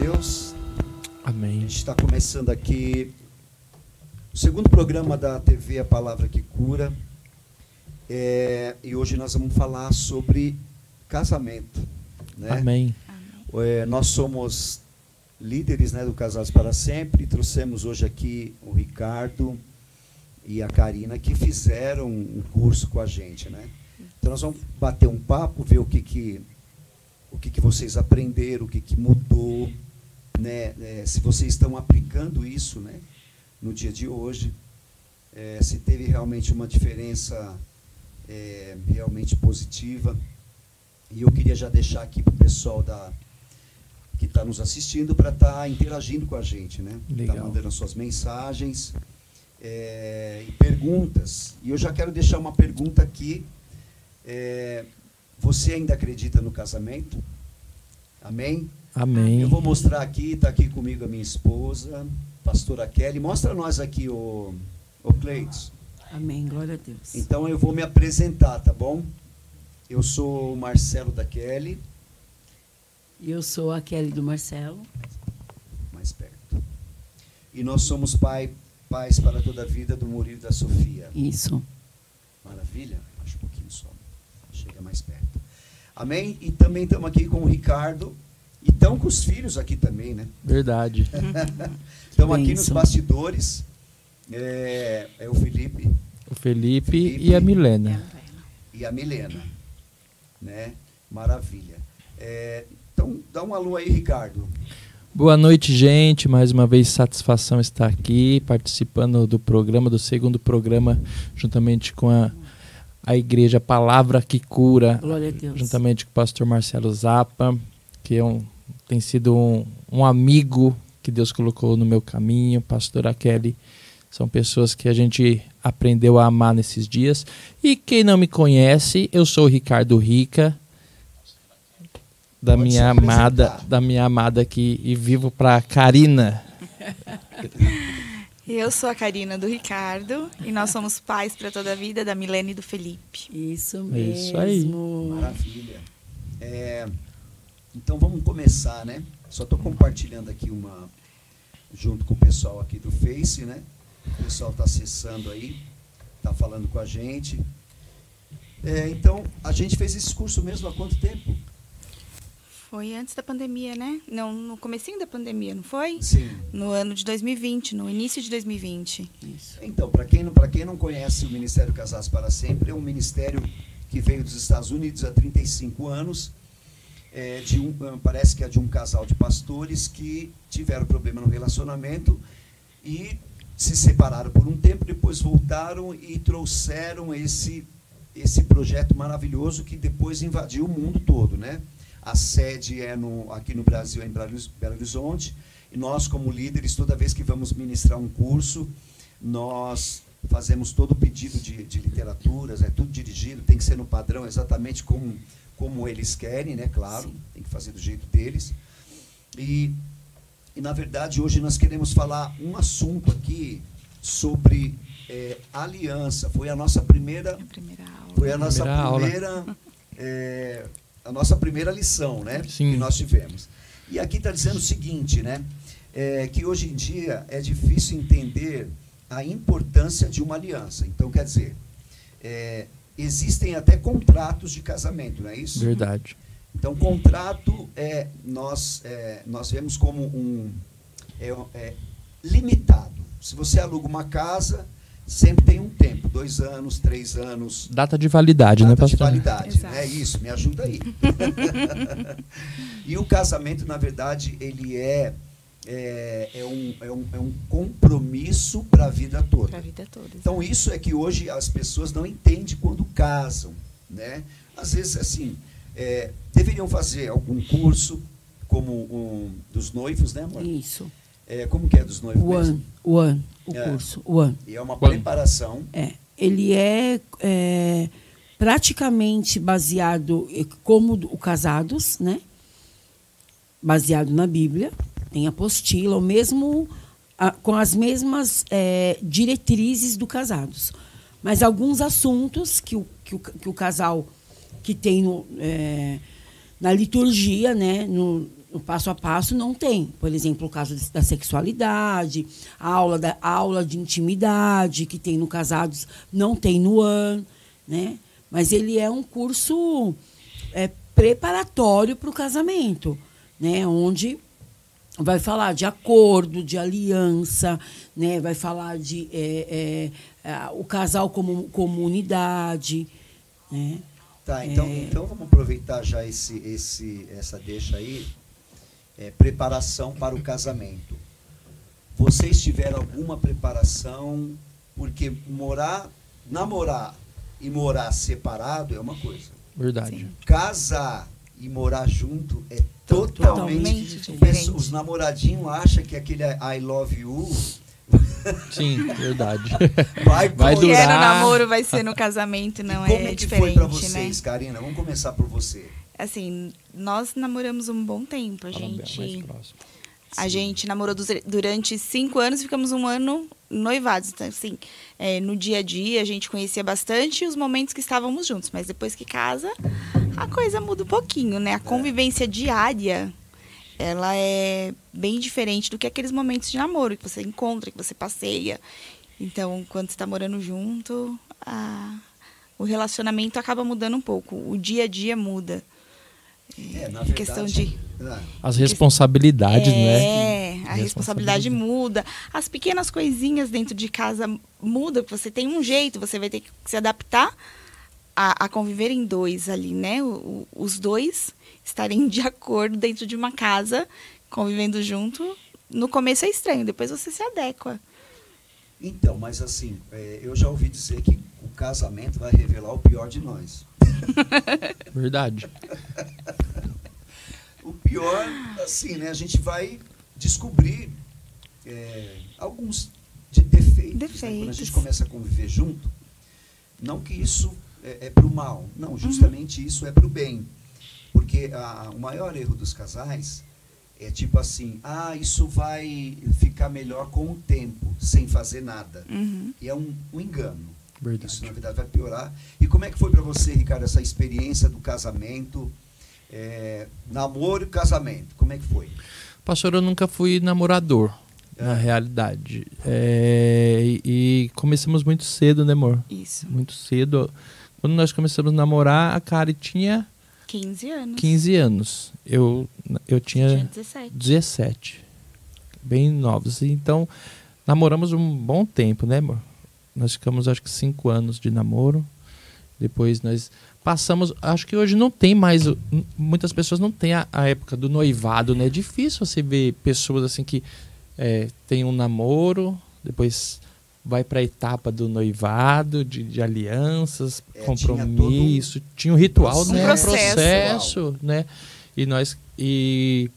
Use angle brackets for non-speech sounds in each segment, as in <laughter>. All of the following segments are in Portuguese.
Deus. Amém. A gente está começando aqui o segundo programa da TV A Palavra que Cura. É, e hoje nós vamos falar sobre casamento. Né? Amém. É, nós somos líderes né, do Casados para Sempre. Trouxemos hoje aqui o Ricardo e a Karina que fizeram um curso com a gente. Né? Então nós vamos bater um papo, ver o que, que, o que, que vocês aprenderam, o que, que mudou, né? É, se vocês estão aplicando isso né? no dia de hoje, é, se teve realmente uma diferença é, realmente positiva. E eu queria já deixar aqui para o pessoal da, que está nos assistindo para estar tá interagindo com a gente, né? Está mandando as suas mensagens é, e perguntas. E eu já quero deixar uma pergunta aqui. É, você ainda acredita no casamento? Amém? Amém. Eu vou mostrar aqui, está aqui comigo a minha esposa, pastora Kelly. Mostra nós aqui o, o Cleiton. Amém, glória a Deus. Então eu vou me apresentar, tá bom? Eu sou o Marcelo da Kelly. E eu sou a Kelly do Marcelo. Mais perto. E nós somos pai, pais para toda a vida do Murilo e da Sofia. Isso. Maravilha? Acho um pouquinho só. Chega mais perto. Amém? E também estamos aqui com o Ricardo. E estão com os filhos aqui também, né? Verdade. <laughs> Estão aqui nos bastidores. É, é o Felipe. O Felipe, Felipe e a Milena. E a Milena né? Maravilha. É, então, dá um alô aí, Ricardo. Boa noite, gente. Mais uma vez, satisfação estar aqui, participando do programa, do segundo programa, juntamente com a, a Igreja Palavra que Cura. Glória a Deus. Juntamente com o pastor Marcelo Zappa, que é um, tem sido um, um amigo que Deus colocou no meu caminho, pastor Kelly. São pessoas que a gente aprendeu a amar nesses dias. E quem não me conhece, eu sou o Ricardo Rica, da Pode minha amada, da minha amada aqui e vivo para Karina. <laughs> Eu sou a Karina do Ricardo e nós somos pais para toda a vida da Milene e do Felipe. Isso mesmo. Isso aí. Maravilha. É, então vamos começar, né? Só estou compartilhando aqui uma junto com o pessoal aqui do Face, né? O pessoal está acessando aí, está falando com a gente. É, então, a gente fez esse curso mesmo há quanto tempo? Foi antes da pandemia, né? Não, no comecinho da pandemia, não foi? Sim. No ano de 2020, no início de 2020. Isso. Então, para quem, quem não conhece o Ministério Casados para Sempre, é um ministério que veio dos Estados Unidos há 35 anos. É, de um, parece que é de um casal de pastores que tiveram problema no relacionamento e se separaram por um tempo, depois voltaram e trouxeram esse, esse projeto maravilhoso que depois invadiu o mundo todo. Né? A sede é no, aqui no Brasil, é em Belo Horizonte, e nós, como líderes, toda vez que vamos ministrar um curso, nós fazemos todo o pedido de, de literaturas, é tudo dirigido, tem que ser no padrão exatamente como, como eles querem, né? claro, Sim. tem que fazer do jeito deles. E e, na verdade, hoje nós queremos falar um assunto aqui sobre é, aliança. Foi a nossa primeira, a primeira aula. Foi a nossa primeira, primeira é, a nossa primeira lição né, Sim. que nós tivemos. E aqui está dizendo o seguinte, né? É, que hoje em dia é difícil entender a importância de uma aliança. Então, quer dizer, é, existem até contratos de casamento, não é isso? Verdade. Então, contrato é, nós, é, nós vemos como um é, é, limitado. Se você aluga uma casa, sempre tem um tempo, dois anos, três anos. Data de validade, data né, pastor? de validade, é isso, me ajuda aí. <laughs> e o casamento, na verdade, ele é, é, é, um, é, um, é um compromisso para a vida toda. Para a vida toda. Então, isso é que hoje as pessoas não entendem quando casam. Né? Às vezes, assim, é, deveriam fazer algum curso, como um dos noivos, né, amor? Isso. É, como que é dos noivos o mesmo? o ano, o é. curso, o ano. E é uma preparação. É, ele é, é, praticamente baseado como o casados, né? Baseado na Bíblia, tem apostila, o mesmo com as mesmas é, diretrizes do casados, mas alguns assuntos que o, que o, que o casal que tem no, é, na liturgia, né, no, o passo a passo não tem. Por exemplo, o caso da sexualidade, a aula, da, a aula de intimidade, que tem no Casados, não tem no AN, né? Mas ele é um curso é, preparatório para o casamento, né? Onde vai falar de acordo, de aliança, né? vai falar de é, é, é o casal como comunidade. Né? Tá, então, é. então vamos aproveitar já esse, esse, essa deixa aí é, preparação para o casamento. Vocês tiveram alguma preparação? Porque morar, namorar e morar separado é uma coisa. Verdade. Sim. Casar e morar junto é totalmente, totalmente diferente. Os namoradinhos acham que aquele I love you <laughs> Sim, verdade. <laughs> Vai, vai durar. Que é no namoro vai ser no casamento, não e é como é que diferente, foi para vocês, né? Karina? Vamos começar por você assim, nós namoramos um bom tempo. A gente. A gente namorou durante cinco anos e ficamos um ano noivados. Então, assim, é, no dia a dia a gente conhecia bastante os momentos que estávamos juntos. Mas depois que casa, a coisa muda um pouquinho, né? A é. convivência diária, ela é bem diferente do que aqueles momentos de namoro que você encontra, que você passeia. Então, quando você está morando junto, a... o relacionamento acaba mudando um pouco. O dia a dia muda. É, na verdade, questão de é. as responsabilidades, é, né? É, a responsabilidade muda. As pequenas coisinhas dentro de casa mudam, você tem um jeito, você vai ter que se adaptar a, a conviver em dois ali, né? O, os dois estarem de acordo dentro de uma casa, convivendo junto. No começo é estranho, depois você se adequa. Então, mas assim, é, eu já ouvi dizer que o casamento vai revelar o pior de nós. <laughs> Verdade. o pior, assim, né? A gente vai descobrir é, alguns de defeitos. defeitos. Né? Quando a gente começa a conviver junto, não que isso é, é para o mal, não, justamente uhum. isso é para o bem. Porque a, o maior erro dos casais é tipo assim, ah, isso vai ficar melhor com o tempo, sem fazer nada. Uhum. E é um, um engano. Verdade. Isso, na verdade, vai piorar. E como é que foi para você, Ricardo, essa experiência do casamento, é, namoro e casamento? Como é que foi? Pastor, eu nunca fui namorador, é. na realidade. É, e, e, começamos muito cedo, né, amor? Isso. Muito cedo. Quando nós começamos a namorar, a Kari tinha... 15 anos. 15 anos. Eu, eu tinha, tinha 17. 17. Bem novos. Então, namoramos um bom tempo, né, amor? Nós ficamos, acho que, cinco anos de namoro. Depois nós passamos. Acho que hoje não tem mais. Muitas pessoas não têm a, a época do noivado, né? É difícil você ver pessoas assim que é, tem um namoro, depois vai para a etapa do noivado, de, de alianças, é, compromisso, tinha, tinha, um ritual, né? Um processo, processo né? E nós e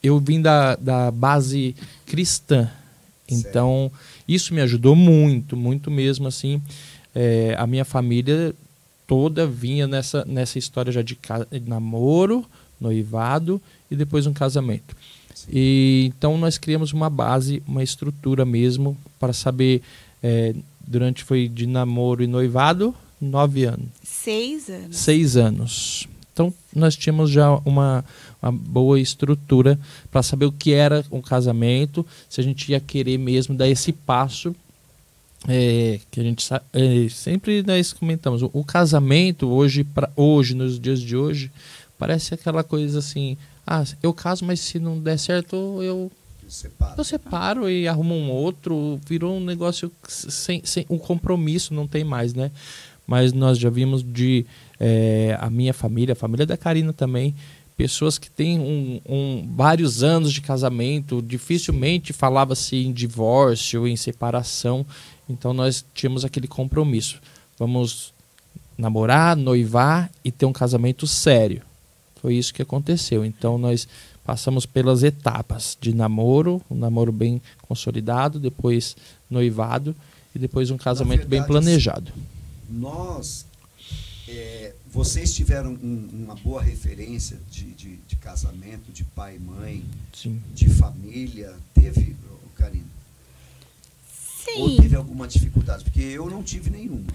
eu vim da, da base cristã, então certo. Isso me ajudou muito, muito mesmo assim. É, a minha família toda vinha nessa, nessa história já de, de namoro, noivado e depois um casamento. E então nós criamos uma base, uma estrutura mesmo para saber é, durante foi de namoro e noivado nove anos. Seis anos. Seis anos. Então nós tínhamos já uma, uma boa estrutura para saber o que era um casamento, se a gente ia querer mesmo dar esse passo é, que a gente é, sempre nós comentamos o, o casamento hoje para hoje nos dias de hoje parece aquela coisa assim ah eu caso mas se não der certo eu separo. eu separo e arrumo um outro virou um negócio sem, sem um compromisso não tem mais né mas nós já vimos de é, a minha família, a família da Karina também, pessoas que têm um, um, vários anos de casamento, dificilmente falava-se em divórcio, em separação. Então nós tínhamos aquele compromisso. Vamos namorar, noivar e ter um casamento sério. Foi isso que aconteceu. Então nós passamos pelas etapas de namoro, um namoro bem consolidado, depois noivado e depois um casamento verdade, bem planejado. Nós é, vocês tiveram um, uma boa referência de, de, de, casamento, de pai e mãe, Sim. de família? Teve, Karina? Sim. Ou teve alguma dificuldade? Porque eu não tive nenhuma.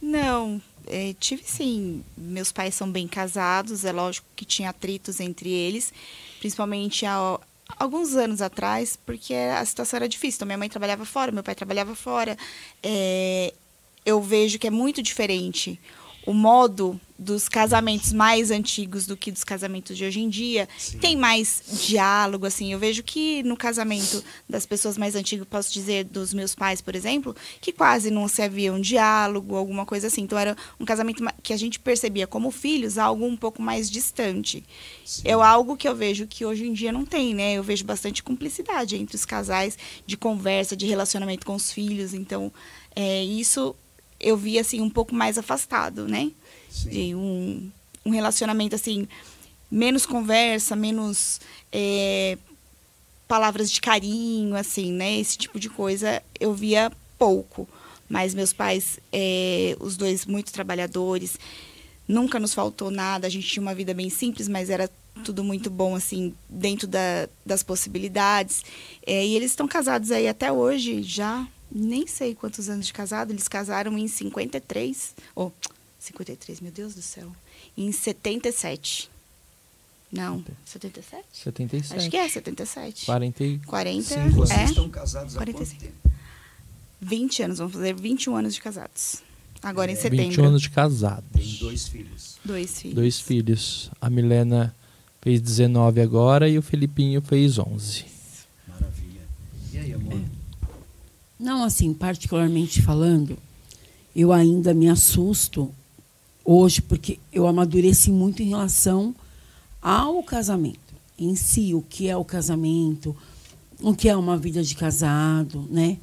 Não, é, tive sim. Meus pais são bem casados, é lógico que tinha atritos entre eles, principalmente há alguns anos atrás, porque a situação era difícil. Então, minha mãe trabalhava fora, meu pai trabalhava fora. É, eu vejo que é muito diferente o modo dos casamentos mais antigos do que dos casamentos de hoje em dia. Sim. Tem mais diálogo, assim. Eu vejo que no casamento das pessoas mais antigas, posso dizer dos meus pais, por exemplo, que quase não se havia um diálogo, alguma coisa assim. Então era um casamento que a gente percebia como filhos algo um pouco mais distante. Sim. É algo que eu vejo que hoje em dia não tem, né? Eu vejo bastante cumplicidade entre os casais, de conversa, de relacionamento com os filhos. Então, é, isso eu vi assim um pouco mais afastado, né? Sim. De um, um relacionamento assim menos conversa, menos é, palavras de carinho, assim, né? Esse tipo de coisa eu via pouco. Mas meus pais, é, os dois muito trabalhadores, nunca nos faltou nada. A gente tinha uma vida bem simples, mas era tudo muito bom, assim, dentro da, das possibilidades. É, e eles estão casados aí até hoje, já nem sei quantos anos de casado, eles casaram em 53, ou oh, 53, meu Deus do céu, em 77. Não, 77? 77. Acho que é 77. 40. 40 Sim, vocês é. estão casados há 45. quanto tempo? 20 anos, vamos fazer 21 anos de casados. Agora é. em setembro. 21 anos de casados. Tem dois filhos. Dois filhos. Dois filhos. A Milena fez 19 agora e o Felipinho fez 11. Maravilha. E aí, amor? É. Não, assim, particularmente falando, eu ainda me assusto hoje, porque eu amadureci muito em relação ao casamento em si, o que é o casamento, o que é uma vida de casado, né?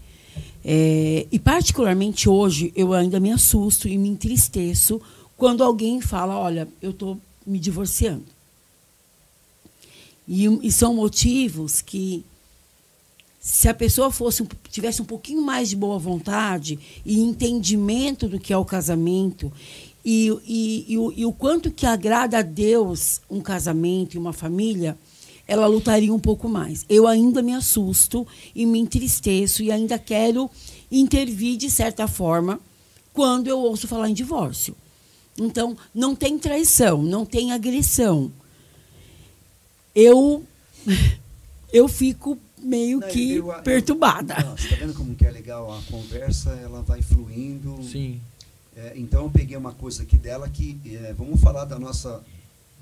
É, e particularmente hoje eu ainda me assusto e me entristeço quando alguém fala, olha, eu estou me divorciando. E, e, são motivos que se a pessoa fosse tivesse um pouquinho mais de boa vontade e entendimento do que é o casamento e, e, e, o, e o quanto que agrada a Deus um casamento e uma família, ela lutaria um pouco mais. Eu ainda me assusto e me entristeço e ainda quero intervir de certa forma quando eu ouço falar em divórcio. Então, não tem traição, não tem agressão. Eu <laughs> eu fico meio não, que eu, eu, perturbada. Não, você está vendo como que é legal a conversa? Ela vai fluindo. Sim. É, então eu peguei uma coisa aqui dela que é, vamos falar da nossa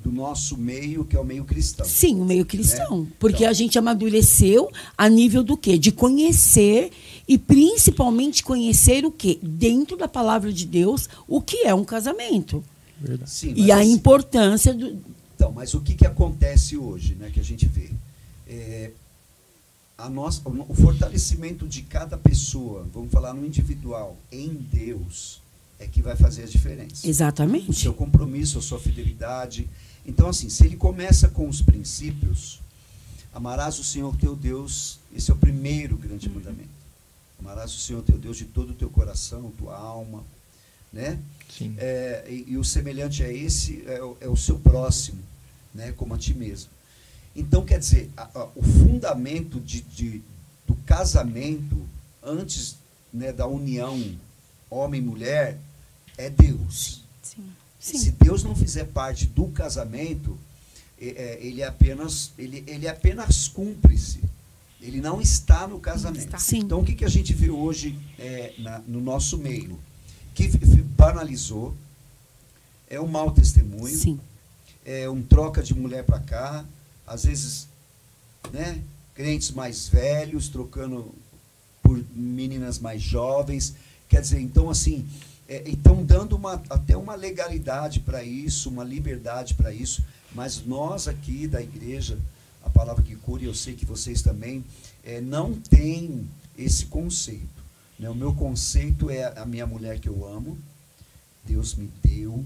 do nosso meio que é o meio cristão. Sim, o meio cristão, né? porque então, a gente amadureceu a nível do quê? De conhecer e principalmente conhecer o quê? Dentro da palavra de Deus, o que é um casamento. Verdade. Sim, e a assim, importância do Então, mas o que que acontece hoje, né, que a gente vê? É, a nossa, o fortalecimento de cada pessoa, vamos falar no individual, em Deus, é que vai fazer a diferença. Exatamente. O seu compromisso, a sua fidelidade. Então, assim, se ele começa com os princípios, amarás o Senhor teu Deus, esse é o primeiro grande uhum. mandamento. Amarás o Senhor teu Deus de todo o teu coração, tua alma, né? Sim. É, e, e, o semelhante a esse é, é o seu próximo, né? Como a ti mesmo. Então, quer dizer, a, a, o fundamento de, de, do casamento, antes né, da união homem-mulher, é Deus. Sim. Sim. Se Deus não fizer parte do casamento, é, ele é apenas ele, ele é apenas cúmplice. Ele não está no casamento. Está. Então, o que, que a gente vê hoje é, na, no nosso meio? Que banalizou, é um mau testemunho, Sim. é um troca de mulher para cá, às vezes, né, crentes mais velhos trocando por meninas mais jovens. Quer dizer, então, assim, é, estão dando uma, até uma legalidade para isso, uma liberdade para isso, mas nós aqui da igreja, a palavra que cura, e eu sei que vocês também, é, não tem esse conceito. Né? O meu conceito é a minha mulher que eu amo, Deus me deu,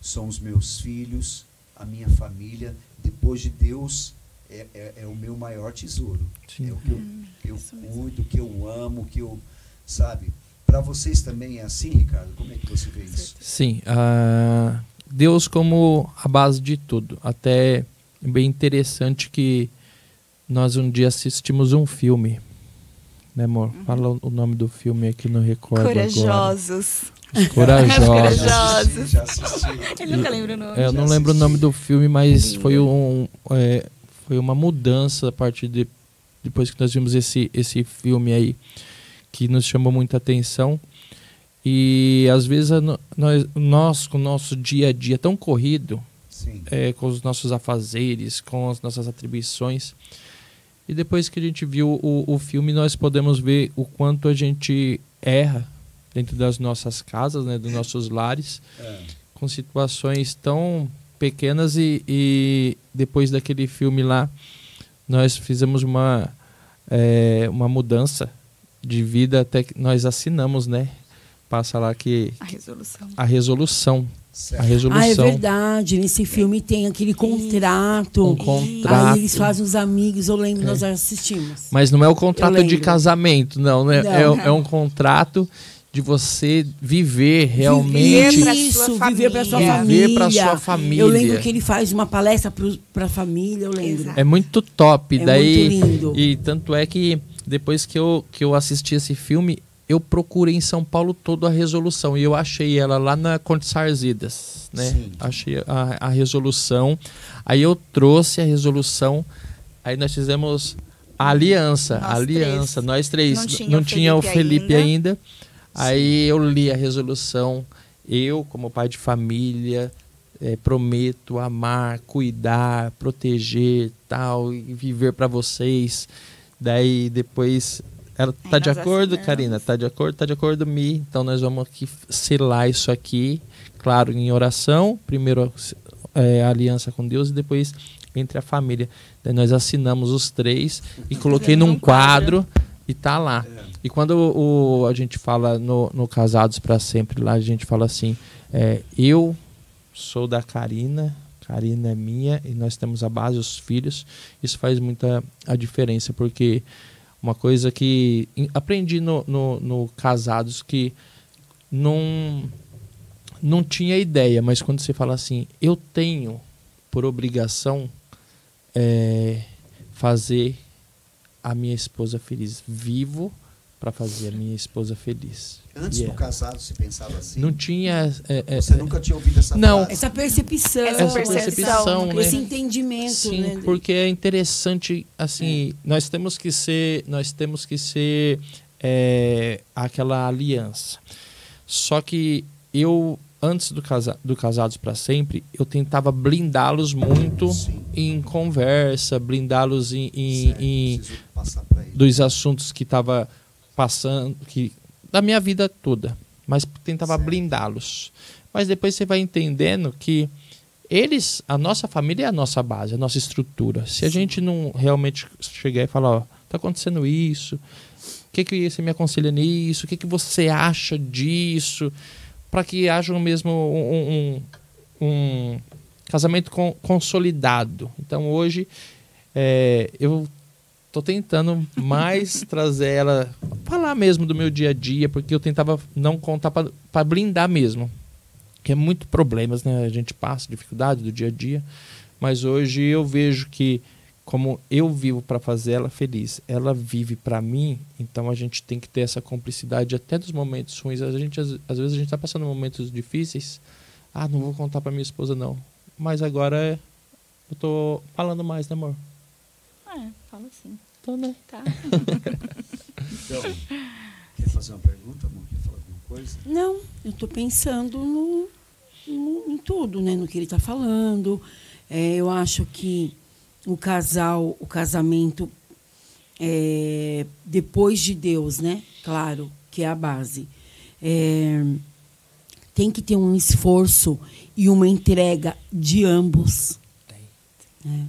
são os meus filhos, a minha família, depois de Deus, é, é, é o meu maior tesouro. Sim. É o que eu, hum, eu cuido, que eu amo, que eu. Sabe? Para vocês também é assim, Ricardo? Como é que você vê isso? Sim. Uh, Deus como a base de tudo. Até é bem interessante que nós um dia assistimos um filme. Né, amor? Uhum. Fala o nome do filme aqui no Record Corajosos. Agora. Os <laughs> Corajosos. Corajosos. Já assisti. Ele nunca lembra o nome. É, eu não lembro o nome do filme, mas foi, um, é, foi uma mudança a partir de depois que nós vimos esse, esse filme aí que nos chamou muita atenção. E às vezes nós, nós com o nosso dia a dia tão corrido, é, com os nossos afazeres, com as nossas atribuições, e depois que a gente viu o, o filme, nós podemos ver o quanto a gente erra dentro das nossas casas, né, dos nossos lares, é. com situações tão pequenas e, e, depois daquele filme lá, nós fizemos uma, é, uma mudança de vida até que nós assinamos, né? Passa lá que... A resolução. A resolução a resolução. Ah, é verdade. Nesse filme tem aquele contrato. Um contrato. Aí eles fazem os amigos, eu lembro, é. nós assistimos. Mas não é o contrato de casamento, não, né? Não. É, é um contrato de você viver realmente viver isso, viver para sua família. Viver para sua família. Eu lembro que ele faz uma palestra para a família, eu lembro. É muito top, é daí muito lindo. e tanto é que depois que eu que eu assisti esse filme, eu procurei em São Paulo toda a resolução e eu achei ela lá na Conte Sarzidas, né? Sim. Achei a, a resolução. Aí eu trouxe a resolução, aí nós fizemos a aliança, nós a aliança, três. nós três. Não tinha, Não o, tinha Felipe o Felipe ainda. ainda. Aí eu li a resolução, eu como pai de família, é, prometo amar, cuidar, proteger, tal, e viver para vocês. Daí depois ela tá de acordo, assinamos. Karina? Tá de acordo? Tá de acordo, Mi. Então nós vamos aqui selar isso aqui, claro, em oração. Primeiro é, a aliança com Deus e depois entre a família. Daí nós assinamos os três e coloquei num quadro e tá lá. É. E quando o, a gente fala no, no Casados para Sempre, lá a gente fala assim: é, eu sou da Karina, Karina é minha e nós temos a base, os filhos. Isso faz muita a diferença, porque uma coisa que aprendi no, no, no Casados que não, não tinha ideia, mas quando você fala assim, eu tenho por obrigação é, fazer a minha esposa feliz. Vivo para fazer a minha esposa feliz. Antes yeah. do casado se pensava assim? Não tinha. É, é, Você nunca tinha ouvido essa não, frase? Essa percepção, essa percepção, né? esse entendimento. Sim, né? porque é interessante, assim, é. nós temos que ser, nós temos que ser é, aquela aliança. Só que eu antes do, casa, do Casados para Sempre, eu tentava blindá-los muito Sim. em conversa, blindá-los em, em, em dos assuntos que estava passando, que da minha vida toda, mas tentava blindá-los. Mas depois você vai entendendo que eles, a nossa família é a nossa base, a nossa estrutura. Se a gente não realmente chegar e falar, ó, tá acontecendo isso, o que, que você me aconselha nisso, o que, que você acha disso, para que haja mesmo um, um, um casamento com, consolidado. Então hoje é, eu tô tentando mais <laughs> trazer ela, falar mesmo do meu dia a dia, porque eu tentava não contar para blindar mesmo. Que é muito problemas, né? A gente passa dificuldade do dia a dia, mas hoje eu vejo que como eu vivo para fazer ela feliz, ela vive para mim, então a gente tem que ter essa cumplicidade até dos momentos ruins. A gente às, às vezes a gente está passando momentos difíceis. Ah, não vou contar para minha esposa não. Mas agora eu tô falando mais, né, amor? É, fala sim. Tô, né? Tá. então, quer fazer uma pergunta, amor? Quer falar alguma coisa? Não, eu estou pensando no, no, em tudo, né? No que ele está falando. É, eu acho que o casal, o casamento, é, depois de Deus, né? Claro, que é a base. É, tem que ter um esforço e uma entrega de ambos. Tem. Né?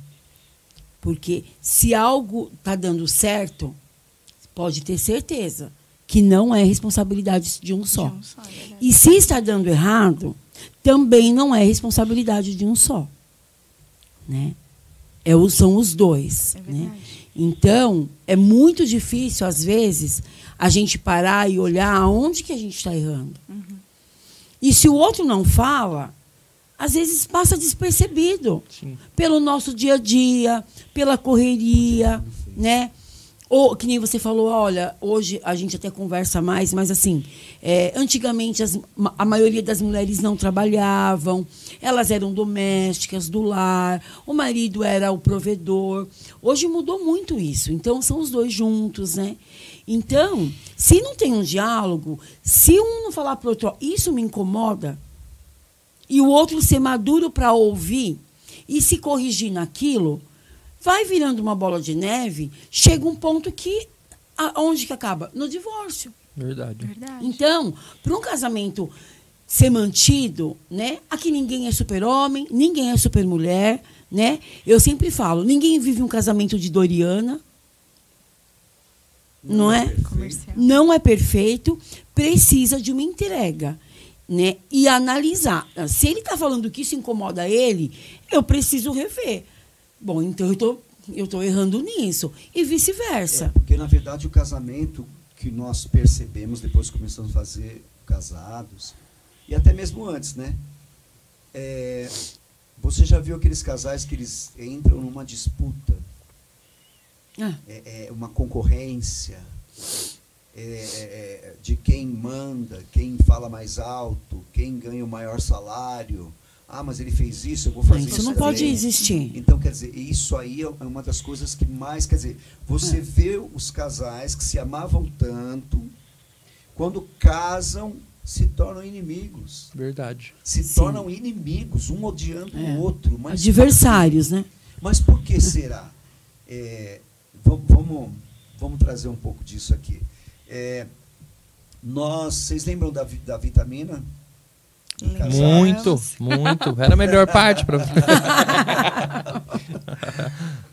Porque se algo está dando certo, pode ter certeza que não é responsabilidade de um só. De um só é e se está dando errado, também não é responsabilidade de um só. Né? É, são os dois. É né? Então, é muito difícil, às vezes, a gente parar e olhar aonde que a gente está errando. Uhum. E se o outro não fala, às vezes passa despercebido Sim. pelo nosso dia a dia, pela correria, né? Ou, que nem você falou, olha, hoje a gente até conversa mais, mas assim, é, antigamente as, a maioria das mulheres não trabalhavam, elas eram domésticas do lar, o marido era o provedor. Hoje mudou muito isso, então são os dois juntos, né? Então, se não tem um diálogo, se um não falar para o outro, isso me incomoda, e o outro ser maduro para ouvir e se corrigir naquilo, vai virando uma bola de neve, chega um ponto que aonde que acaba? No divórcio. Verdade. Verdade. Então, para um casamento ser mantido, né? Aqui ninguém é super-homem, ninguém é super-mulher, né? Eu sempre falo, ninguém vive um casamento de Doriana. Não, não é? Comercial. Não é perfeito, precisa de uma entrega. Né? E analisar. Se ele está falando que isso incomoda ele, eu preciso rever. Bom, então eu tô, eu tô errando nisso. E vice-versa. É, porque, na verdade, o casamento que nós percebemos depois que começamos a fazer casados, e até mesmo antes, né? É, você já viu aqueles casais que eles entram numa disputa? Ah. É, é, uma concorrência é, é, é, de quem manda, quem fala mais alto, quem ganha o maior salário ah, mas ele fez isso, eu vou fazer isso. Isso não pode existir. Então, quer dizer, isso aí é uma das coisas que mais. Quer dizer, você é. vê os casais que se amavam tanto, quando casam, se tornam inimigos. Verdade. Se Sim. tornam inimigos, um odiando é. o outro. Mas Adversários, né? Mas por que será? É, vamos, vamos trazer um pouco disso aqui. É, nós, vocês lembram da, da vitamina? Muito, muito. Era a melhor parte para <laughs>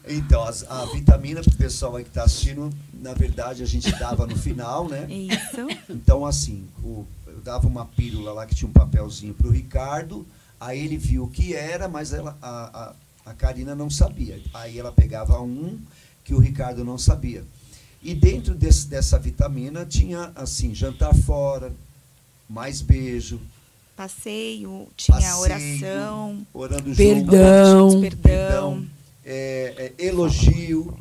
Então, as, a vitamina para o pessoal aí que está assistindo, na verdade, a gente dava no final, né? Isso. Então, assim, o, eu dava uma pílula lá que tinha um papelzinho para o Ricardo, aí ele viu o que era, mas ela, a, a, a Karina não sabia. Aí ela pegava um que o Ricardo não sabia. E dentro desse, dessa vitamina tinha, assim, jantar fora, mais beijo, passeio, tinha passeio, oração, orando perdão, juntos, perdão, é, é, elogio,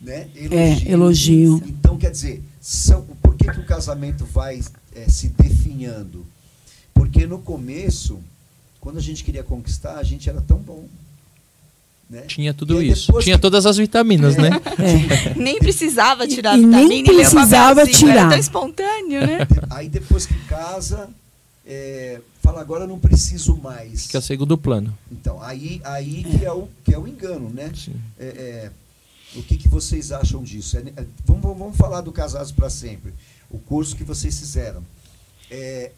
né? Elogio. É, elogio. Então, quer dizer, são, por que, que o casamento vai é, se definhando? Porque no começo, quando a gente queria conquistar, a gente era tão bom. Né? Tinha tudo isso. Tinha que... todas as vitaminas, né? É. nem precisava tirar e, a vitamina. Nem precisava tirar. Era tão espontâneo, né? <laughs> Aí depois que casa, é, fala agora não preciso mais. Que é o segundo plano. Então, aí, aí que, é o, que é o engano, né? É, é, o que, que vocês acham disso? É, é, vamos, vamos falar do Casados para Sempre. O curso que vocês fizeram. É,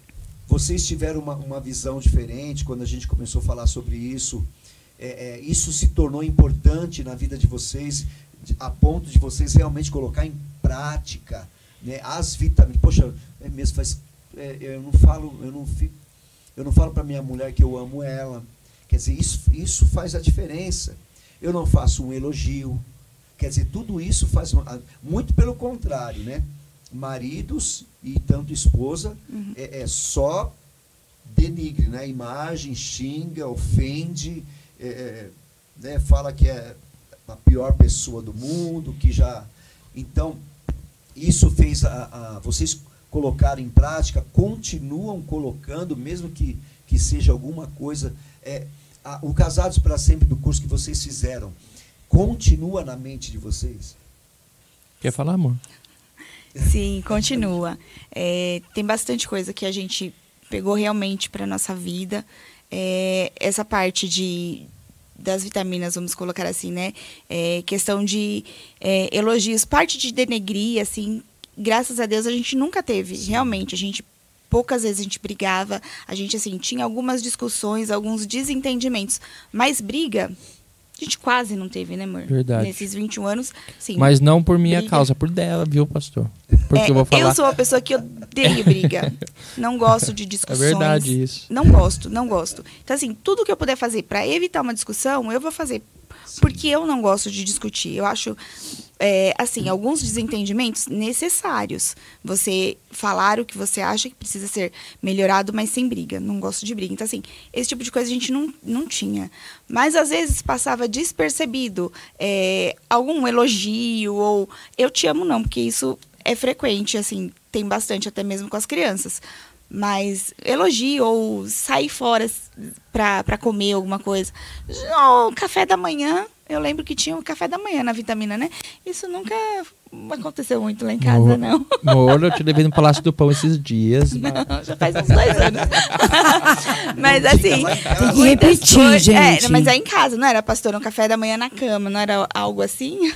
vocês tiveram uma, uma visão diferente quando a gente começou a falar sobre isso. Isso se tornou importante na vida de vocês, a ponto de vocês realmente colocar em prática né, as vitaminas. Poxa, é mesmo, faz é, eu não falo, eu não fico, eu não falo para minha mulher que eu amo ela. Quer dizer, isso, isso faz a diferença. Eu não faço um elogio. Quer dizer, tudo isso faz uma, muito pelo contrário, né? Maridos e tanto esposa uhum. é, é, só denigre, né? Imagem, xinga, ofende, é, é, né? fala que é a pior pessoa do mundo, que já. Então, isso fez a, a vocês colocaram em prática, continuam colocando, mesmo que, que seja alguma coisa. É, a, o Casados para Sempre do curso que vocês fizeram, continua na mente de vocês? Quer falar, amor? <laughs> Sim, continua. É, tem bastante coisa que a gente pegou realmente para nossa vida. É, essa parte de das vitaminas, vamos colocar assim, né? É, questão de é, elogios, parte de denegrir, assim, graças a Deus a gente nunca teve, realmente. A gente poucas vezes a gente brigava, a gente assim tinha algumas discussões, alguns desentendimentos, mas briga a gente quase não teve, né, amor? Verdade. Nesses 21 anos, sim. Mas não por minha briga. causa, por dela, viu, pastor? Porque é, eu vou falar. Eu sou uma pessoa que odeio briga. <laughs> não gosto de discussões. É verdade isso. Não gosto, não gosto. Então, assim, tudo que eu puder fazer para evitar uma discussão, eu vou fazer. Sim. Porque eu não gosto de discutir. Eu acho é, assim, alguns desentendimentos necessários. Você falar o que você acha que precisa ser melhorado, mas sem briga. Não gosto de briga. Então, assim, esse tipo de coisa a gente não, não tinha. Mas, às vezes, passava despercebido é, algum elogio ou eu te amo, não, porque isso é frequente, assim, tem bastante, até mesmo com as crianças. Mas elogio ou sair fora para comer alguma coisa. Oh, café da manhã, eu lembro que tinha um café da manhã na vitamina, né? Isso nunca aconteceu muito lá em casa, não. Moro, eu te levei no Palácio do Pão esses dias. Não, já faz uns dois anos. <laughs> mas assim. Tem que repetir, gente. É, mas é em casa, não era, pastor? Um café da manhã na cama, não era algo assim?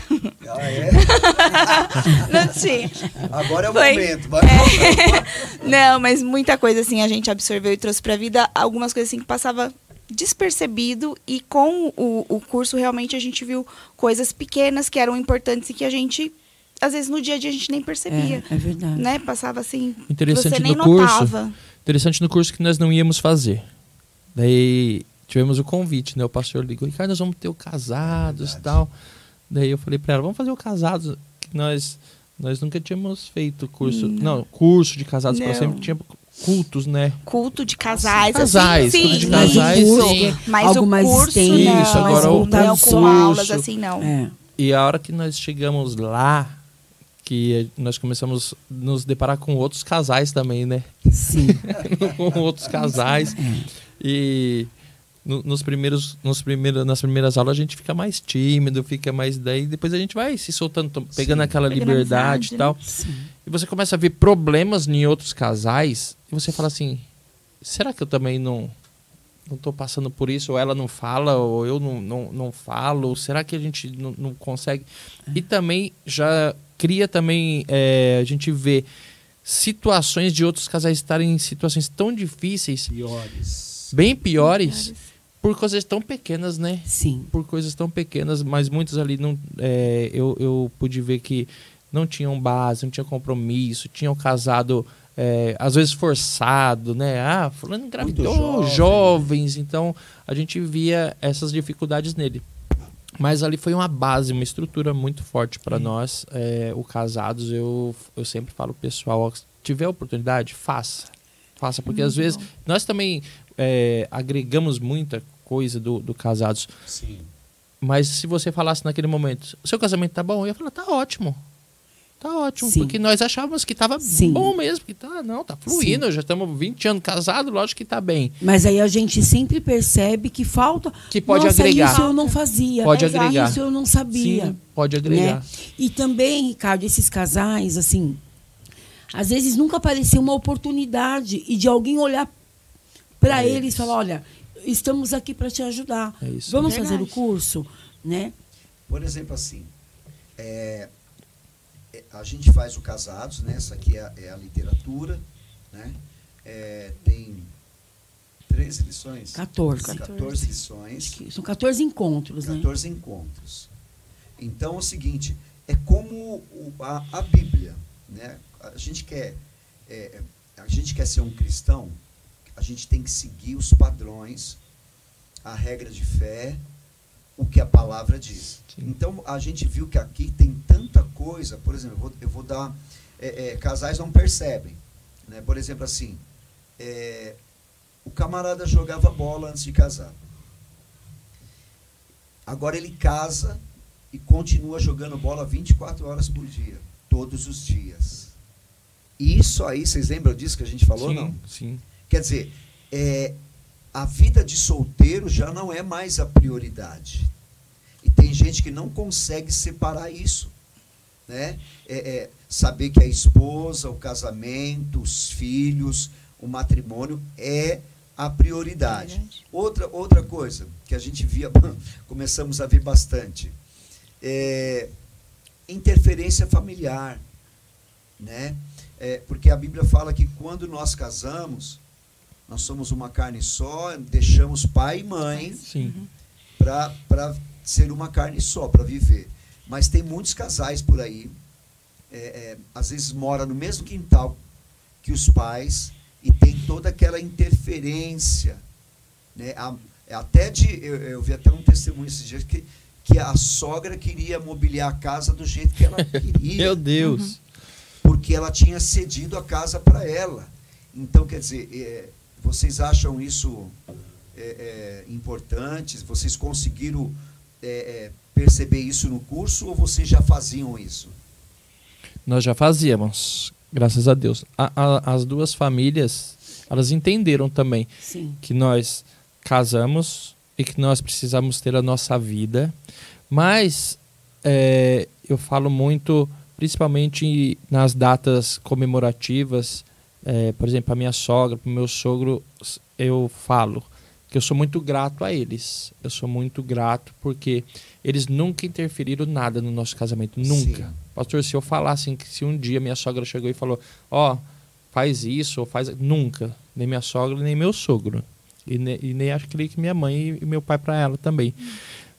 Ah, é? <laughs> não tinha. Agora é o Foi. momento. Vai, É. <laughs> Não, mas muita coisa assim a gente absorveu e trouxe pra vida. Algumas coisas assim que passava despercebido e com o, o curso realmente a gente viu coisas pequenas que eram importantes e que a gente às vezes no dia a dia a gente nem percebia, É, é verdade. né? Passava assim, Interessante você nem no curso. notava. Interessante no curso que nós não íamos fazer. Daí tivemos o convite, né? O pastor ligou, Ricardo, nós vamos ter o casados e tal. Daí eu falei pra ela, vamos fazer o casados. Que nós, nós nunca tínhamos feito curso. Não, curso de casados para Não. sempre. Tinha cultos, né? Culto de casais, Casais, assim, culto sim, de casais, isso. sim. Mas Algo o mais curso extenso, não, Isso, agora não, o não curso. com aulas assim não. É. E a hora que nós chegamos lá, que nós começamos a nos deparar com outros casais também, né? Sim. <laughs> com outros casais. E no- nos primeiros, nos primeiros, nas primeiras aulas a gente fica mais tímido, fica mais daí, depois a gente vai se soltando, pegando Sim. aquela liberdade e tal. né? Sim. E você começa a ver problemas em outros casais e você fala assim: será que eu também não não tô passando por isso? Ou ela não fala, ou eu não, não, não falo? Será que a gente não, não consegue? E também já cria também, é, a gente vê situações de outros casais estarem em situações tão difíceis, Piores. bem piores, por coisas tão pequenas, né? Sim. por coisas tão pequenas, mas muitos ali não. é, eu, eu pude ver que não tinham base, não tinham compromisso, tinham casado. é, às vezes forçado, né? Ah, fulano engravidou jovem. jovens, então a gente via essas dificuldades nele. Mas ali foi uma base, uma estrutura muito forte para nós. é, o casados, eu, eu sempre falo pessoal, se tiver oportunidade, faça. Faça, porque às vezes nós também é, agregamos muita coisa do, do casados. Sim. Mas se você falasse naquele momento, seu casamento tá bom? Eu ia falar, tá ótimo. Tá ótimo. Sim. Porque nós achávamos que tava Sim. bom mesmo. Que tá, não, tá fluindo. Já estamos 20 anos casados, lógico que tá bem. Mas aí a gente sempre percebe que falta. Que pode Nossa, agregar. Isso eu não fazia. Pode Exato. agregar. Isso eu não sabia. Sim, pode agregar. né? E também, Ricardo, esses casais, assim, às vezes nunca apareceu uma oportunidade e de alguém olhar para É eles isso. falar, olha, estamos aqui para te ajudar. É isso. Vamos Verdade. fazer o curso, né? Por exemplo, assim, é, é, a gente faz o Casados, né? Essa aqui é a, é a literatura, né? É, tem 13 lições? 14. 14 lições. São 14 encontros, né? 14 encontros. Então é o seguinte, é como a, a Bíblia, né? A gente quer é, a gente quer ser um cristão, a gente tem que seguir os padrões, a regra de fé, o que a palavra diz. Sim. Então a gente viu que aqui tem tanta coisa, por exemplo, eu vou, eu vou dar é, é, casais não percebem, né? Por exemplo, assim, é, o camarada jogava bola antes de casar. Agora ele casa e continua jogando bola 24 horas por dia, todos os dias. Isso aí, vocês lembram disso que a gente falou? sim, Não. sim. Quer dizer, é, a vida de solteiro já não é mais a prioridade. E tem gente que não consegue separar isso. Né? É, é, saber que a esposa, o casamento, os filhos, o matrimônio é a prioridade. Verdade. Outra, outra coisa que a gente via, <laughs> começamos a ver bastante, é interferência familiar, né? É, porque a Bíblia fala que quando nós casamos, nós somos uma carne só, deixamos pai e mãe Sim. para ser uma carne só, para viver. Mas tem muitos casais por aí, é, é, às vezes mora no mesmo quintal que os pais e tem toda aquela interferência, né? A- até de eu, eu vi até um testemunho esses dias que que a sogra queria mobiliar a casa do jeito que ela <laughs> queria. Meu Deus. Uhum. Porque ela tinha cedido a casa para ela. Então, quer dizer, é, vocês acham isso é, é, importante? Vocês conseguiram é, é, perceber isso no curso ou vocês já faziam isso? Nós já fazíamos, graças a Deus. A, a, as duas famílias, elas entenderam também Sim. que nós casamos e que nós precisamos ter a nossa vida, mas é, eu falo muito, principalmente nas datas comemorativas, é, por exemplo, a minha sogra, para o meu sogro, eu falo que eu sou muito grato a eles. Eu sou muito grato porque eles nunca interferiram nada no nosso casamento, nunca. Sim. Pastor, se eu falasse que se um dia minha sogra chegou e falou, ó, oh, faz isso ou faz, nunca, nem minha sogra nem meu sogro. E, ne, e nem acho que minha mãe e meu pai para ela também.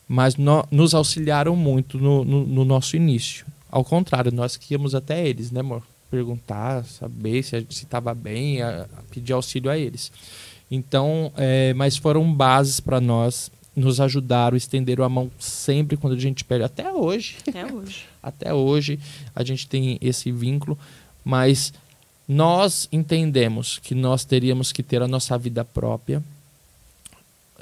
Mas no, nos auxiliaram muito no, no, no nosso início. Ao contrário, nós que íamos até eles, né, amor? Perguntar, saber se estava bem, a, a pedir auxílio a eles. Então, é, mas foram bases para nós, nos ajudaram, estenderam a mão sempre quando a gente pede, até hoje. Até hoje. <laughs> até hoje a gente tem esse vínculo, mas nós entendemos que nós teríamos que ter a nossa vida própria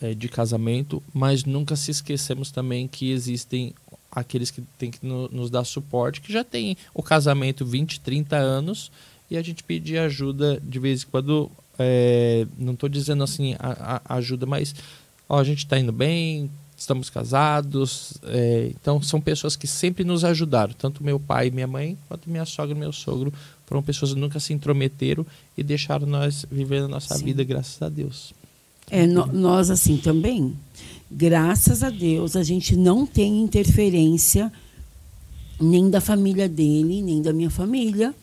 é, de casamento, mas nunca se esquecemos também que existem aqueles que têm que no, nos dar suporte, que já tem o casamento 20, 30 anos, e a gente pedir ajuda de vez em quando é, não estou dizendo assim a, a ajuda, mas ó, a gente está indo bem, estamos casados. É, então são pessoas que sempre nos ajudaram, tanto meu pai e minha mãe, quanto minha sogra e meu sogro. Foram pessoas que nunca se intrometeram e deixaram nós viver a nossa Sim. vida, graças a Deus. É, no, nós assim também, graças a Deus, a gente não tem interferência nem da família dele, nem da minha família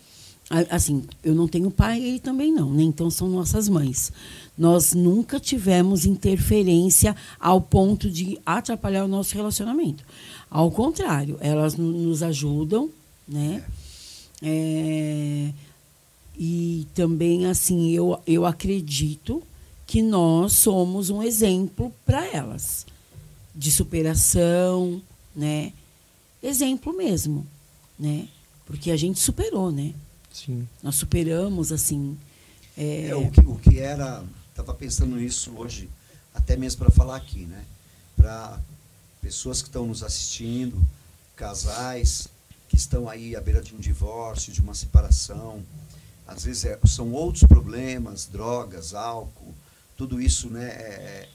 assim, eu não tenho pai, ele também não, né? Então são nossas mães. Nós nunca tivemos interferência ao ponto de atrapalhar o nosso relacionamento. Ao contrário, elas nos ajudam, né? É, e também, assim, eu, eu acredito que nós somos um exemplo para elas de superação, né? Exemplo mesmo, né? Porque a gente superou, né? Sim. Nós superamos, assim. É... é o, que, o que era. Estava pensando nisso hoje, até mesmo para falar aqui, né? Para pessoas que estão nos assistindo, casais que estão aí à beira de um divórcio, de uma separação. Às vezes é, são outros problemas, drogas, álcool, tudo isso né, é,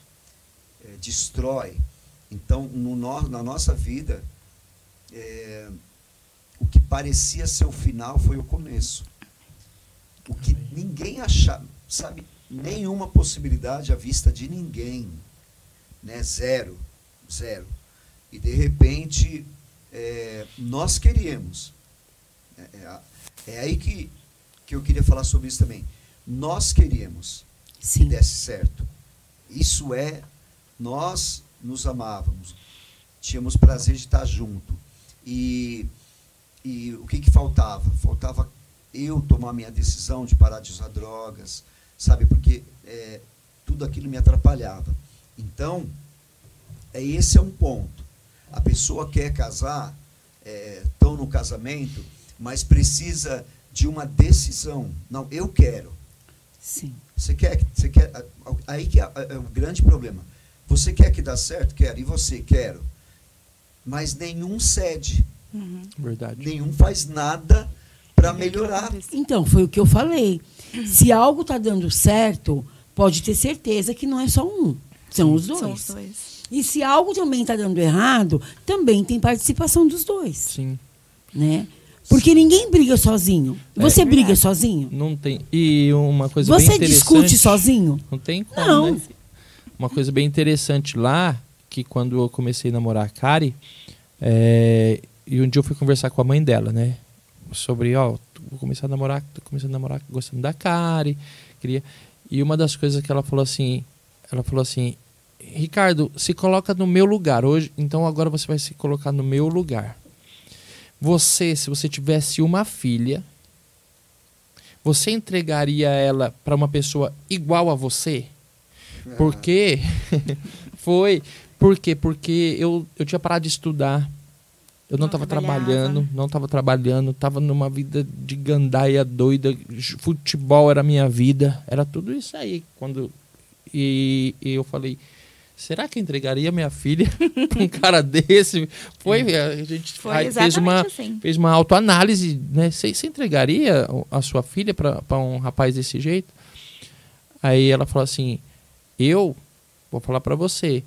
é, destrói. Então, no, na nossa vida, é, o que parecia ser o final foi o começo. O que ninguém achava, sabe, nenhuma possibilidade à vista de ninguém, né? Zero, zero. E de repente é, nós queríamos. É, é, é, aí que, que eu queria falar sobre isso também. Nós queríamos Sim. que desse certo. Isso é, nós nos amávamos, tínhamos prazer de estar junto. E e o que, que faltava? Faltava eu tomar minha decisão de parar de usar drogas, sabe? Porque é, tudo aquilo me atrapalhava. Então, é, esse é um ponto. A pessoa quer casar, estão é, no casamento, mas precisa de uma decisão. Não, eu quero. Sim. Você quer, você quer, aí que é, é o grande problema. Você quer que dá certo? Quero. E você? Quero. Mas nenhum cede. Uhum. Verdade. Nenhum faz nada para melhorar. Então, foi o que eu falei. Se algo está dando certo, pode ter certeza que não é só um. São os dois. São os dois. E se algo também está dando errado, também tem participação dos dois. Sim. Né? Porque ninguém briga sozinho. É. Você é, briga sozinho? Não tem. E uma coisa Você bem interessante. Você discute sozinho? Não tem como. Não. Né? Uma coisa bem interessante lá, que quando eu comecei a namorar a Kari, é, e um dia eu fui conversar com a mãe dela, né? Sobre, ó, vou começar a namorar, tô começando a namorar gostando da Kari, queria. E uma das coisas que ela falou assim, ela falou assim, Ricardo, se coloca no meu lugar hoje, então agora você vai se colocar no meu lugar. Você, se você tivesse uma filha, você entregaria ela para uma pessoa igual a você? Porque <laughs> foi. Por quê? Porque eu, eu tinha parado de estudar. Eu não estava trabalhando, não estava trabalhando, estava numa vida de gandaia doida, futebol era minha vida, era tudo isso aí. Quando e, e eu falei, será que eu entregaria minha filha <laughs> para um cara desse? Foi, a gente Foi fez uma, assim. fez uma autoanálise, né? Você, você entregaria a sua filha para um rapaz desse jeito? Aí ela falou assim, eu vou falar para você,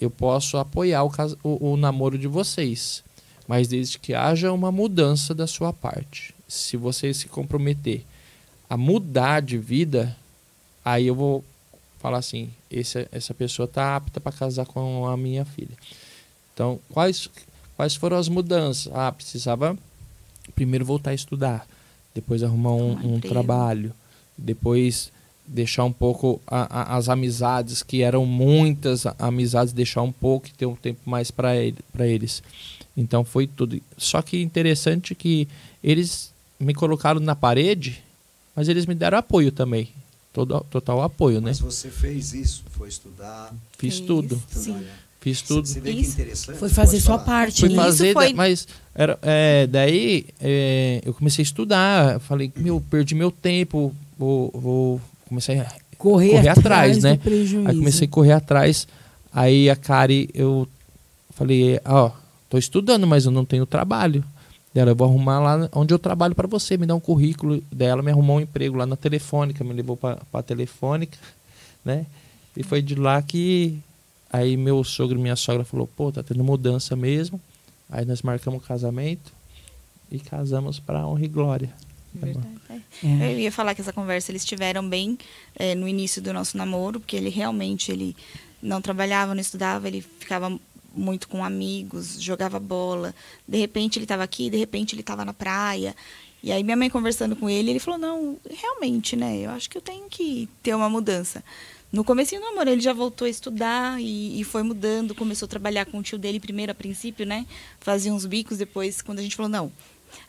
eu posso apoiar o, o, o namoro de vocês, mas desde que haja uma mudança da sua parte. Se você se comprometer a mudar de vida, aí eu vou falar assim, esse, essa pessoa está apta para casar com a minha filha. Então, quais, quais foram as mudanças? Ah, precisava primeiro voltar a estudar, depois arrumar um, um trabalho, depois deixar um pouco a, a, as amizades, que eram muitas amizades, deixar um pouco e ter um tempo mais para ele, eles. Então foi tudo. Só que interessante que eles me colocaram na parede, mas eles me deram apoio também. Todo, total apoio, mas né? Mas você fez isso, foi estudar. Fiz tudo. Sim. Fiz tudo. Você vê que interessante. Foi fazer sua parte. Foi fazer, foi... mas era, é, daí é, eu comecei a estudar. Falei, meu, perdi meu tempo, vou, vou comecei a correr, correr atrás, atrás né? Aí comecei a correr atrás. Aí a Kari, eu falei, ó, tô estudando, mas eu não tenho trabalho. Dela, eu vou arrumar lá onde eu trabalho para você, me dá um currículo dela, me arrumou um emprego lá na Telefônica, me levou para a Telefônica, né? E foi de lá que aí meu sogro e minha sogra falou, pô, tá tendo mudança mesmo. Aí nós marcamos o casamento e casamos para honra e glória. Verdade. É. Eu ia falar que essa conversa eles tiveram bem é, no início do nosso namoro, porque ele realmente ele não trabalhava, não estudava, ele ficava muito com amigos, jogava bola. De repente ele estava aqui, de repente ele estava na praia. E aí minha mãe conversando com ele, ele falou: "Não, realmente, né? Eu acho que eu tenho que ter uma mudança". No começo do namoro ele já voltou a estudar e, e, foi mudando, começou a trabalhar com o tio dele primeiro a princípio, né? Fazia uns bicos depois quando a gente falou: "Não".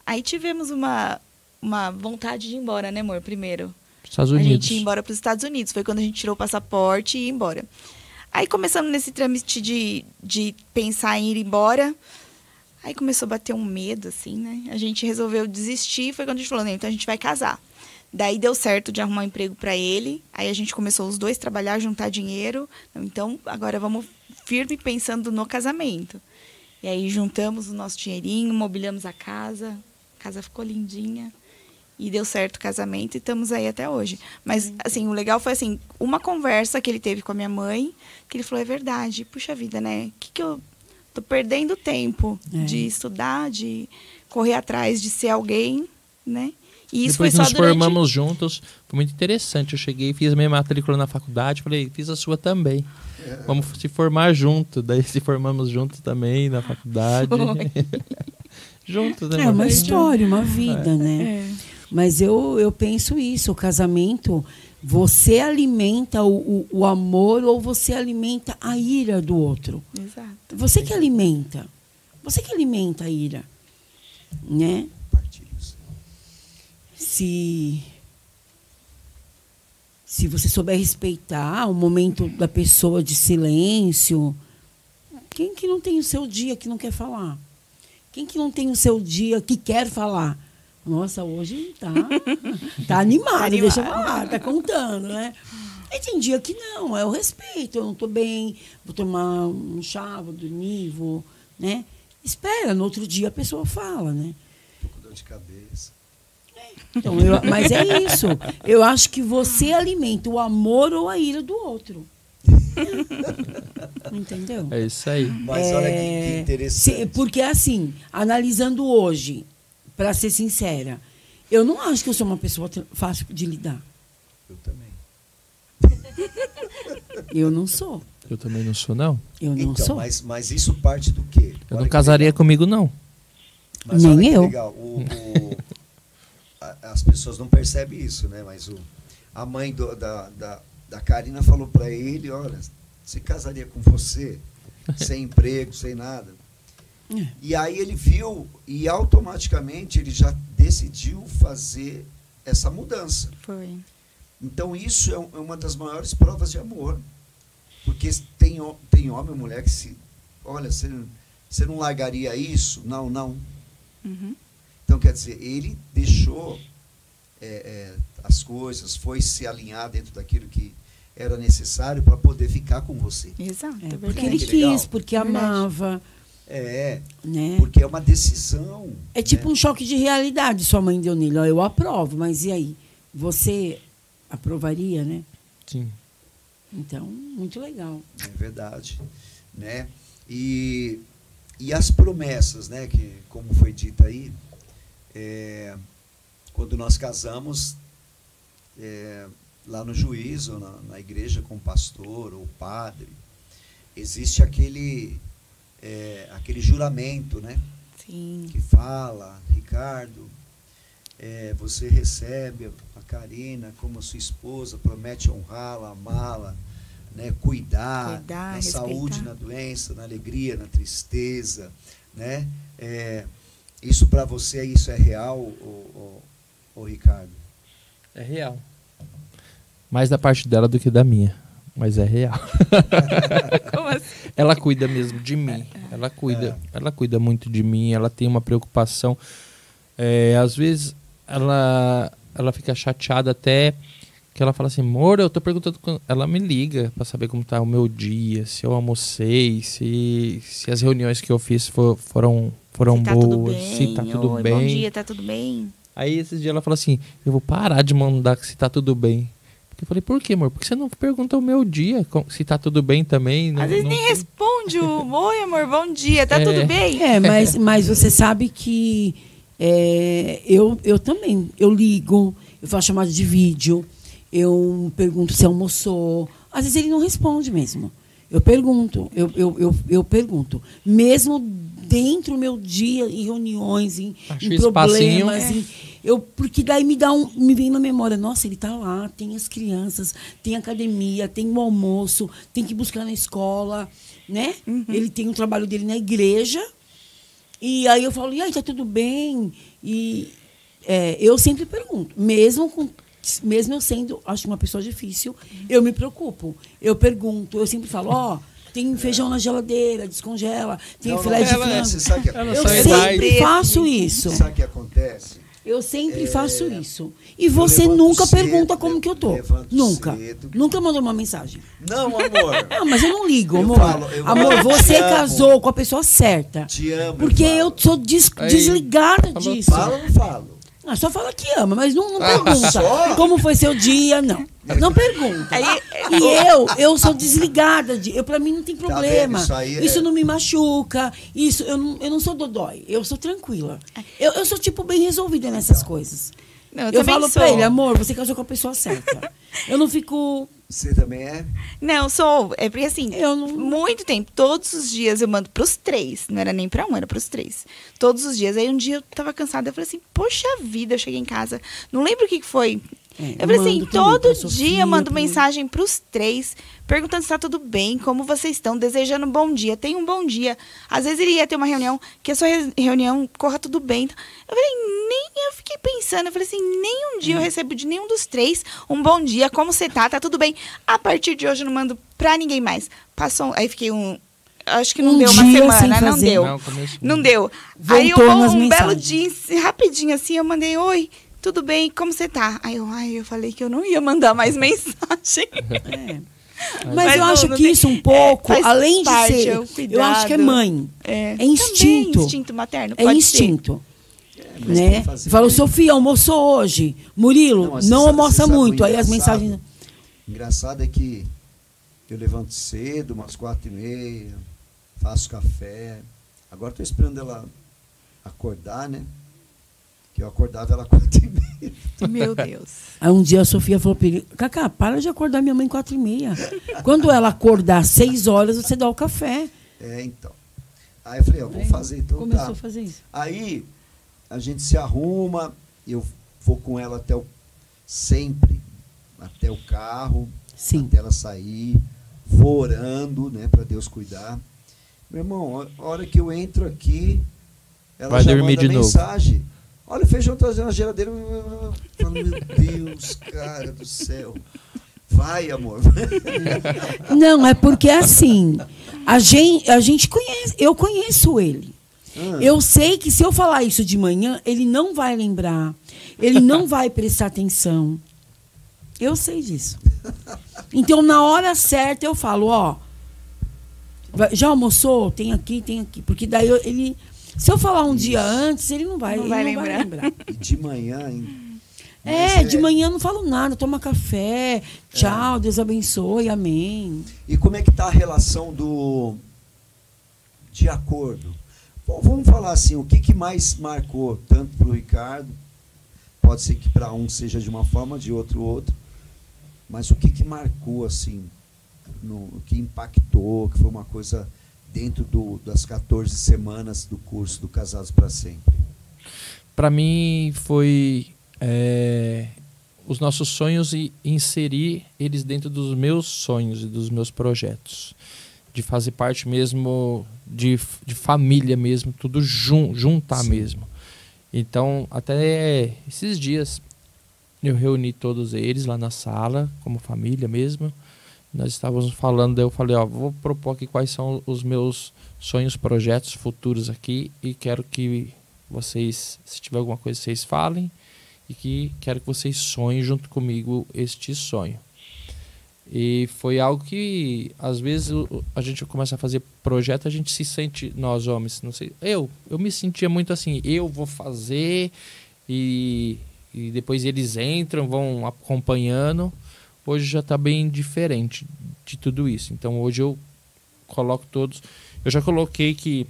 Aí tivemos uma uma vontade de ir embora, né, amor? Primeiro. Estados Unidos. A gente ia embora para os Estados Unidos. Foi quando a gente tirou o passaporte e ia embora. Aí começando nesse trâmite de, de pensar em ir embora. Aí começou a bater um medo, assim, né? A gente resolveu desistir. Foi quando a gente falou, né, então a gente vai casar. Daí deu certo de arrumar um emprego para ele. Aí a gente começou os dois a trabalhar, juntar dinheiro. Então agora vamos firme pensando no casamento. E aí juntamos o nosso dinheirinho, mobiliamos a casa. A casa ficou lindinha. E deu certo o casamento e estamos aí até hoje. Mas, assim, o legal foi, assim, uma conversa que ele teve com a minha mãe, que ele falou, é verdade, puxa vida, né? que, que eu tô perdendo tempo é. de estudar, de correr atrás de ser alguém, né? E isso Depois foi nos durante... formamos juntos, foi muito interessante. Eu cheguei, fiz a minha matrícula na faculdade, falei, fiz a sua também. É. Vamos se formar junto. Daí se formamos juntos também na faculdade. <laughs> juntos, né? É uma história, uma vida, é. né? É. Mas eu, eu penso isso, o casamento, você alimenta o, o, o amor ou você alimenta a ira do outro. Exato. Você que alimenta. Você que alimenta a ira. Né? Se se você souber respeitar o momento da pessoa de silêncio, quem que não tem o seu dia que não quer falar? Quem que não tem o seu dia que quer falar? Nossa, hoje tá, tá animado, <laughs> tá deixa eu falar, tá contando, né? E tem dia que não, é o respeito, eu não tô bem, vou tomar um chá, vou dormir, vou, né? Espera, no outro dia a pessoa fala, né? Tô com dor de cabeça. Então, eu, mas é isso. Eu acho que você alimenta o amor ou a ira do outro. <laughs> Entendeu? É isso aí. Mas olha que, que é, interessante. Se, porque assim, analisando hoje, para ser sincera, eu não acho que eu sou uma pessoa fácil de lidar. Eu também. <laughs> eu não sou. Eu também não sou, não. Eu não então, sou. Mas, mas isso parte do quê? Eu olha não casaria legal. comigo, não. Mas Nem eu. Legal. O, o, a, as pessoas não percebem isso, né? Mas o, a mãe do, da, da, da Karina falou para ele, olha, se casaria com você, <laughs> sem emprego, sem nada. É. E aí ele viu e automaticamente ele já decidiu fazer essa mudança. Foi. Então isso é, é uma das maiores provas de amor. Porque tem, tem homem e mulher que se. Olha, você, você não largaria isso? Não, não. Uhum. Então, quer dizer, ele deixou é, é, as coisas, foi se alinhar dentro daquilo que era necessário para poder ficar com você. Exato, é, porque ele quis, porque amava. É, né? porque é uma decisão. É tipo né? um choque de realidade, sua mãe deu nele. Eu aprovo, mas e aí? Você aprovaria, né? Sim. Então, muito legal. É verdade. Né? E, e as promessas, né? Que, como foi dito aí, é, quando nós casamos, é, lá no juízo, na, na, igreja com o pastor ou o padre, existe aquele, é, aquele juramento, né? Sim. Que fala, Ricardo, é, você recebe a Karina como sua esposa, promete honrá-la, amá-la, né, cuidar, cuidar na respeitar. saúde, na doença, na alegria, na tristeza, né? É, isso para você, isso é real, o, o, o Ricardo? É real. Mais da parte dela do que da minha. Mas é real. <laughs> Como assim? Ela cuida mesmo de mim. Ela cuida. É. Ela cuida muito de mim. Ela tem uma preocupação. É, às vezes ela, ela fica chateada até que ela fala assim, amor, eu tô perguntando. Ela me liga para saber como tá o meu dia, se eu almocei, se, se as reuniões que eu fiz for, foram, foram se tá boas, bem, se tá tudo Oi, bem. Bom dia, tá tudo bem. Aí esses dias ela fala assim, eu vou parar de mandar se tá tudo bem. Eu falei, por que, amor? Porque você não pergunta o meu dia, se tá tudo bem também. Não, Às vezes não nem responde o oi, amor, bom dia, tá é. tudo bem? É, mas, mas você sabe que é, eu, eu também, eu ligo, eu faço chamada de vídeo, eu pergunto se almoçou. Às vezes ele não responde mesmo. Eu pergunto, eu, eu, eu, eu pergunto. Mesmo dentro do meu dia, em reuniões, em, em problemas, em, eu, porque daí me dá um, me vem na memória, nossa, ele está lá, tem as crianças, tem academia, tem o almoço, tem que buscar na escola, né? Uhum. Ele tem o trabalho dele na igreja. E aí eu falo, e aí, tá tudo bem? E é, eu sempre pergunto, mesmo com mesmo eu sendo, acho uma pessoa difícil, eu me preocupo. Eu pergunto, eu sempre falo, ó, oh, tem feijão na geladeira, descongela, tem não, filé não, de ela, frango. Sabe que eu sempre faço isso. Sabe o que acontece? Eu sempre é, faço isso. E você nunca cedo, pergunta como que eu tô. Nunca. Cedo. Nunca mandou uma mensagem. Não, amor. <laughs> Não, mas eu não ligo, amor. Falo, amor, você casou com a pessoa certa. Te amo. Porque eu, eu sou des Aí, desligada disso. Fala ou não falo? Ah, só fala que ama, mas não, não ah, pergunta. Como foi seu dia, não. Não pergunta. Aí, e eu, eu sou desligada. De, eu, pra mim não tem tá problema. Tá isso, isso é... não me machuca. Isso, eu não, eu não sou dodói. Eu sou tranquila. Eu, eu sou, tipo, bem resolvida nessas coisas. Não, eu, eu falo sou. pra ele, amor, você casou com a pessoa certa. eu não fico você também é? Não, sou. É porque assim, eu não... muito tempo, todos os dias eu mando pros três. Não era nem pra um, era pros três. Todos os dias. Aí um dia eu tava cansada, eu falei assim, poxa vida, eu cheguei em casa. Não lembro o que foi. É, eu falei assim, todo dia eu mando mensagem para os três, perguntando se está tudo bem, como vocês estão, desejando um bom dia. Tem um bom dia. Às vezes ele ia ter uma reunião, que a sua reunião corra tudo bem. Eu falei, nem eu fiquei pensando, eu falei assim, nem um dia eu hum. recebo de nenhum dos três um bom dia, como você tá, tá tudo bem. A partir de hoje eu não mando para ninguém mais. Passou, aí fiquei um, acho que não um deu uma semana, não deu. Não, não deu. Voltou aí eu, um belo dia, rapidinho assim, eu mandei, oi, tudo bem, como você tá? Aí eu, ai, eu falei que eu não ia mandar mais <laughs> mensagem. É. Mas, Mas, eu não, acho não que tem, isso um pouco, é, além de ser, é eu acho que é mãe. É, é instinto. Também, instinto materno. é instinto. É, né? Falou, Sofia, almoçou hoje. Murilo, não, não almoça muito. Aí as mensagens. Engraçado é que eu levanto cedo, umas quatro e meia, faço café. Agora estou esperando ela acordar, né? Que eu acordava ela quatro e meia. Meu Deus. Aí um dia a Sofia falou para ele, Cacá, para de acordar minha mãe quatro e meia. Quando ela acordar seis horas, você dá o café. É, então. Aí eu falei, eu vou fazer então. Começou tá. a fazer isso. Aí a gente se arruma, eu vou com ela até o. sempre até o carro, Sim. até ela sair, vou orando, né, para Deus cuidar. Meu irmão, a hora que eu entro aqui, ela Vai já dormir manda de mensagem. Novo. Olha o feijão trazendo na geladeira. Eu falo, meu Deus, cara do céu. Vai, amor. Não, é porque assim, a gente, a gente conhece, eu conheço ele. Ah. Eu sei que se eu falar isso de manhã, ele não vai lembrar. Ele não vai prestar atenção. Eu sei disso. Então, na hora certa, eu falo, ó, já almoçou? Tem aqui, tem aqui. Porque daí eu- ele. Se eu falar um dia antes, ele não vai, Não ele vai não vai lembrar. lembrar. E de manhã, hein? É, Mas de manhã eu não falo nada, toma café, tchau, Deus abençoe, amém. E como é que está a relação do de acordo? Bom, vamos falar assim, o que, que mais marcou tanto para o Ricardo? Pode ser que para um seja de uma forma, de outro outro. Mas o que, que marcou assim, no, o que impactou, que foi uma coisa dentro do, das 14 semanas do curso do Casados para Sempre? Para mim foi é, os nossos sonhos e inserir eles dentro dos meus sonhos e dos meus projetos. De fazer parte mesmo de, de família mesmo, tudo jun, juntar Sim. mesmo. Então, até esses dias eu reuni todos eles lá na sala, como família mesmo. Nós estávamos falando, daí eu falei, ó, vou propor aqui quais são os meus sonhos, projetos futuros aqui e quero que vocês, se tiver alguma coisa, vocês falem e que quero que vocês sonhem junto comigo este sonho. E foi algo que às vezes a gente começa a fazer projeto, a gente se sente nós homens, não sei, eu, eu me sentia muito assim, eu vou fazer e, e depois eles entram, vão acompanhando. Hoje já está bem diferente de tudo isso. Então hoje eu coloco todos, eu já coloquei que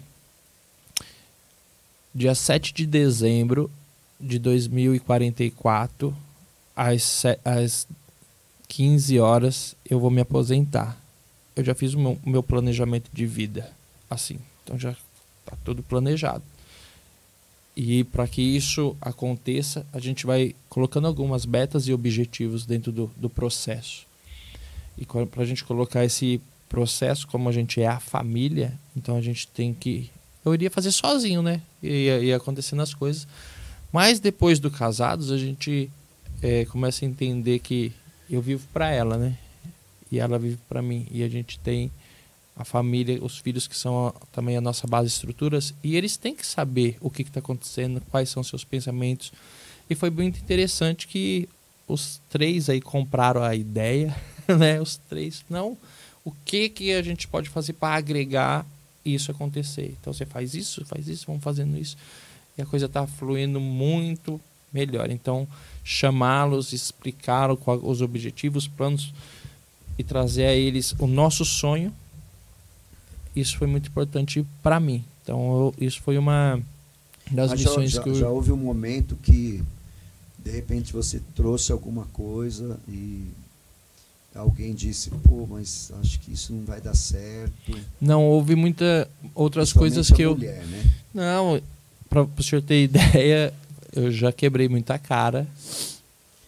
dia 7 de dezembro de 2044, às, às 15 horas, eu vou me aposentar. Eu já fiz o meu, o meu planejamento de vida, assim. Então já está tudo planejado. E para que isso aconteça, a gente vai colocando algumas metas e objetivos dentro do, do processo. E para a gente colocar esse processo, como a gente é a família, então a gente tem que. Eu iria fazer sozinho, né? Ia, ia acontecendo as coisas. Mas depois do casados, a gente eh, começa a entender que eu vivo para ela, né? E ela vive para mim. E a gente tem a família, os filhos que são a- também a nossa base de estruturas. E eles têm que saber o que está acontecendo, quais são seus pensamentos. E foi muito interessante que os três aí compraram a ideia, <laughs> né? Os três. Não, o que que a gente pode fazer para agregar isso acontecer? Então você faz isso, faz isso, vamos fazendo isso. E a coisa está fluindo muito melhor. Então, chamá-los, explicar os objetivos, os planos e trazer a eles o nosso sonho. Isso foi muito importante para mim. Então, eu- isso foi uma das Mas missões já, que eu já houve um momento que, de repente, você trouxe alguma coisa e alguém disse, pô, mas acho que isso não vai dar certo. não houve muita outras coisas que eu mulher, né? Não, para o senhor ter <laughs> ideia, eu já quebrei muita cara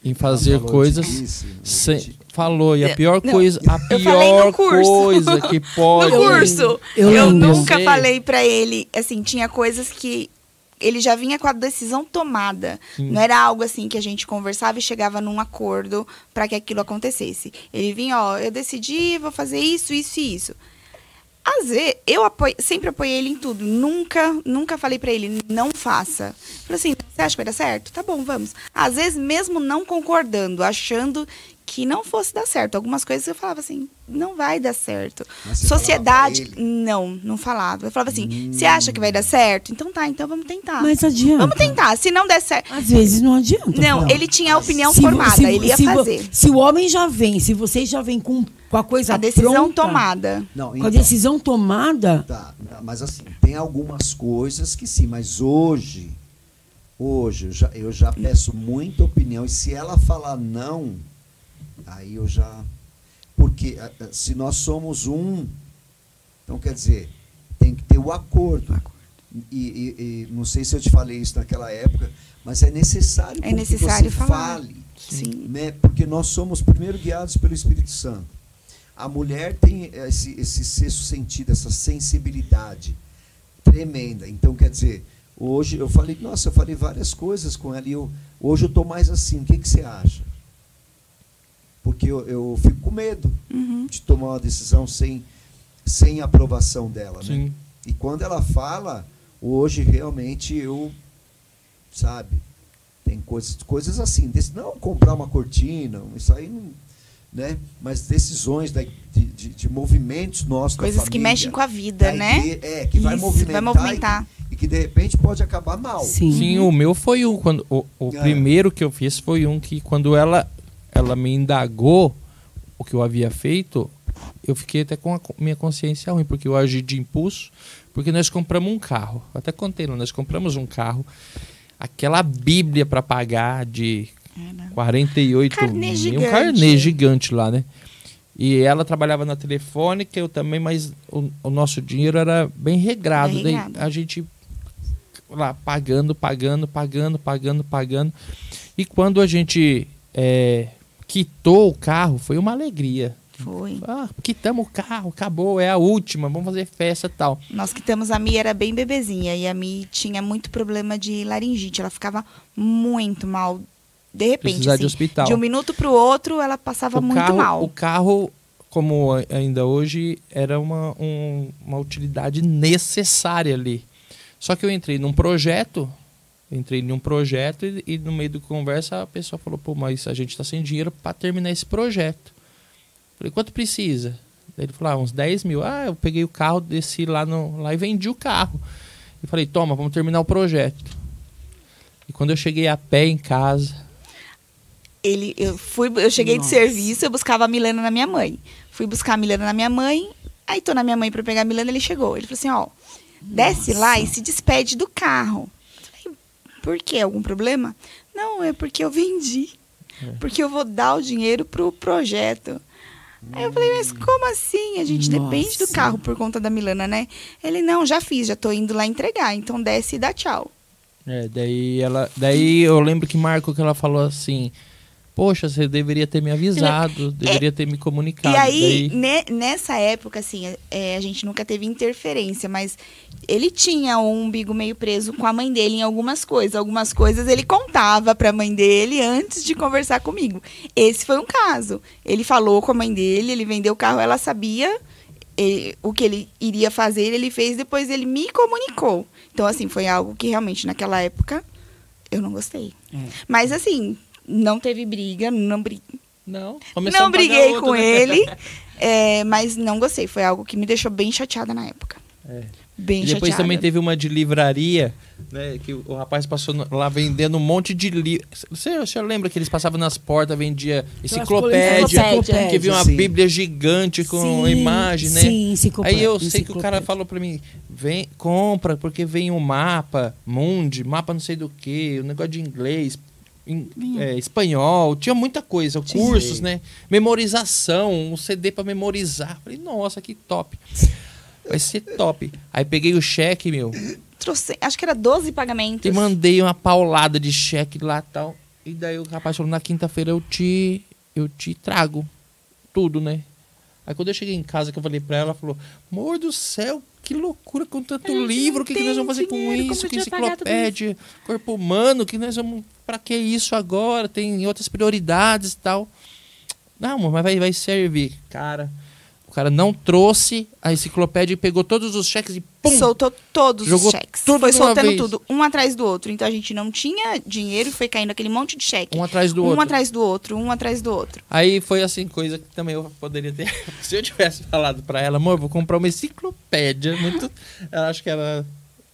em fazer coisas. né? sem- falou, e a Não, pior não, coisa, a eu falei no pior curso. coisa que <laughs> pode. No curso, Eu eu, lembro. nunca Sei. falei pra ele, assim, tinha coisas que ele já vinha com a decisão tomada. Sim. Não era algo assim que a gente conversava e chegava num acordo pra que aquilo acontecesse. Ele vinha, ó, eu decidi, vou fazer isso, isso e isso. Às vezes, eu apoio- sempre apoiei ele em tudo. Nunca, nunca falei pra ele, não faça. Falei assim, você acha que vai dar certo? Tá bom, vamos. Às vezes, mesmo não concordando, achando que não fosse dar certo. Algumas coisas eu falava assim, não vai dar certo. Você Sociedade, não, não falava. Eu falava assim, Hum. você acha que vai dar certo? Então tá, então vamos tentar. Mas adianta. Vamos tentar. Se não der certo. Às vezes não adianta. Não, Não. ele tinha a opinião Se formada, se- ele ia se fazer. Se o homem já vem, se vocês já vêm com, com a coisa A decisão pronta, tomada. Não, Com a então, decisão tomada, Tá, mas assim, tem algumas coisas que sim, mas hoje, hoje eu já, eu já peço muita opinião e se ela falar não, aí eu já. Porque ah, ah, se nós somos um, então quer dizer, tem que ter o acordo. E, e- e não sei se eu te falei isso naquela época, mas é necessário, É com que necessário você falar. fale Sim. né? Porque nós somos primeiro guiados pelo Espírito Santo. A mulher tem esse, esse sexto sentido, essa sensibilidade tremenda. Então, quer dizer, hoje eu falei, nossa, eu falei várias coisas com ela e eu, hoje eu estou mais assim. O que, que você acha? Porque eu, eu fico com medo uhum. de tomar uma decisão sem, sem aprovação dela. Né? E quando ela fala, hoje realmente eu, sabe, tem coisas, coisas assim, desse, não comprar uma cortina, isso aí não né? Mas decisões da, de, de, de, movimentos nossos Coisas família, que mexem com a vida, né? Igreja, é, que vai movimentar, vai movimentar. E, e, que de repente pode acabar mal. Sim, Sim o meu foi um. Quando, o o é. primeiro que eu fiz foi um que quando ela, ela me indagou o que eu havia feito, eu fiquei até com a minha consciência ruim, porque eu agi de impulso, porque nós compramos um carro. Até contei, nós compramos um carro, aquela Bíblia para pagar de é, 48 carnê mil. Gigante. Um carnê gigante lá, né? E ela trabalhava na telefônica, eu também, mas o, o nosso dinheiro era bem regrado. Bem regrado. Daí a gente lá pagando, pagando, pagando, pagando, pagando. E quando a gente é, quitou o carro, foi uma alegria. Foi. Ah, quitamos o carro, acabou, é a última, vamos fazer festa e tal. Nós quitamos a Mi, era bem bebezinha, e a Mi tinha muito problema de laringite, ela ficava muito mal de repente, assim, de hospital. De um minuto para o outro, ela passava o muito carro, mal. O carro, como ainda hoje, era uma, um, uma utilidade necessária ali. Só que eu entrei num projeto, entrei num projeto e, e no meio da conversa a pessoa falou, pô, mas a gente está sem dinheiro para terminar esse projeto. Falei, quanto precisa? Daí ele falou, ah, uns 10 mil. Ah, eu peguei o carro, desci lá, no, lá e vendi o carro. E falei, toma, vamos terminar o projeto. E quando eu cheguei a pé em casa, ele, eu fui, eu cheguei Nossa. de serviço, eu buscava a Milena na minha mãe. Fui buscar a Milena na minha mãe, aí tô na minha mãe para pegar a Milena, ele chegou. Ele falou assim, ó, desce Nossa. lá e se despede do carro. Por quê? Algum problema? Não, é porque eu vendi. É. Porque eu vou dar o dinheiro pro projeto. Aí eu falei, mas como assim? A gente Nossa. depende do carro por conta da Milana, né? Ele, não, já fiz, já tô indo lá entregar. Então desce e dá tchau. É, daí ela. Daí eu lembro que Marco que ela falou assim. Poxa, você deveria ter me avisado, é, deveria ter me comunicado. E aí, daí... ne, nessa época, assim, é, a gente nunca teve interferência, mas ele tinha um umbigo meio preso com a mãe dele em algumas coisas. Algumas coisas ele contava para a mãe dele antes de conversar comigo. Esse foi um caso. Ele falou com a mãe dele, ele vendeu o carro, ela sabia ele, o que ele iria fazer, ele fez, depois ele me comunicou. Então, assim, foi algo que realmente naquela época eu não gostei. É. Mas, assim, não teve briga, não briguei. Não, não briguei com né? ele, <laughs> é, mas não gostei. Foi algo que me deixou bem chateada na época. É. Bem e depois chateada. também teve uma de livraria, né? Que o rapaz passou lá vendendo um monte de livros. Você, você lembra que eles passavam nas portas, vendia enciclopédia, enciclopédia. que vinha uma sim. bíblia gigante com sim, imagem, né? Sim, Aí eu sei que o cara falou para mim, vem, compra, porque vem um mapa, Mundi, mapa não sei do que, o um negócio de inglês, em, é, espanhol, tinha muita coisa, cursos, né? Memorização, um CD para memorizar. Falei, nossa, que top. Vai ser top. Aí peguei o cheque, meu. Trouxe, acho que era 12 pagamentos. E mandei uma paulada de cheque lá e tal. E daí o rapaz falou, na quinta-feira eu te, eu te trago tudo, né? Aí quando eu cheguei em casa, que eu falei pra ela, ela falou, amor do céu, que loucura com tanto livro, o que, que nós vamos fazer com isso? Que enciclopédia, corpo humano, que nós vamos. Pra que isso agora? Tem outras prioridades e tal. Não, mas vai, vai servir. Cara, o cara não trouxe a enciclopédia e pegou todos os cheques e pum! Soltou todos jogou os cheques. Tudo foi soltando vez. tudo, um atrás do outro. Então a gente não tinha dinheiro e foi caindo aquele monte de cheque. Um atrás do um outro. Um atrás do outro, um atrás do outro. Aí foi assim, coisa que também eu poderia ter. <laughs> Se eu tivesse falado para ela, amor, vou comprar uma enciclopédia. Muito. Eu acho que ela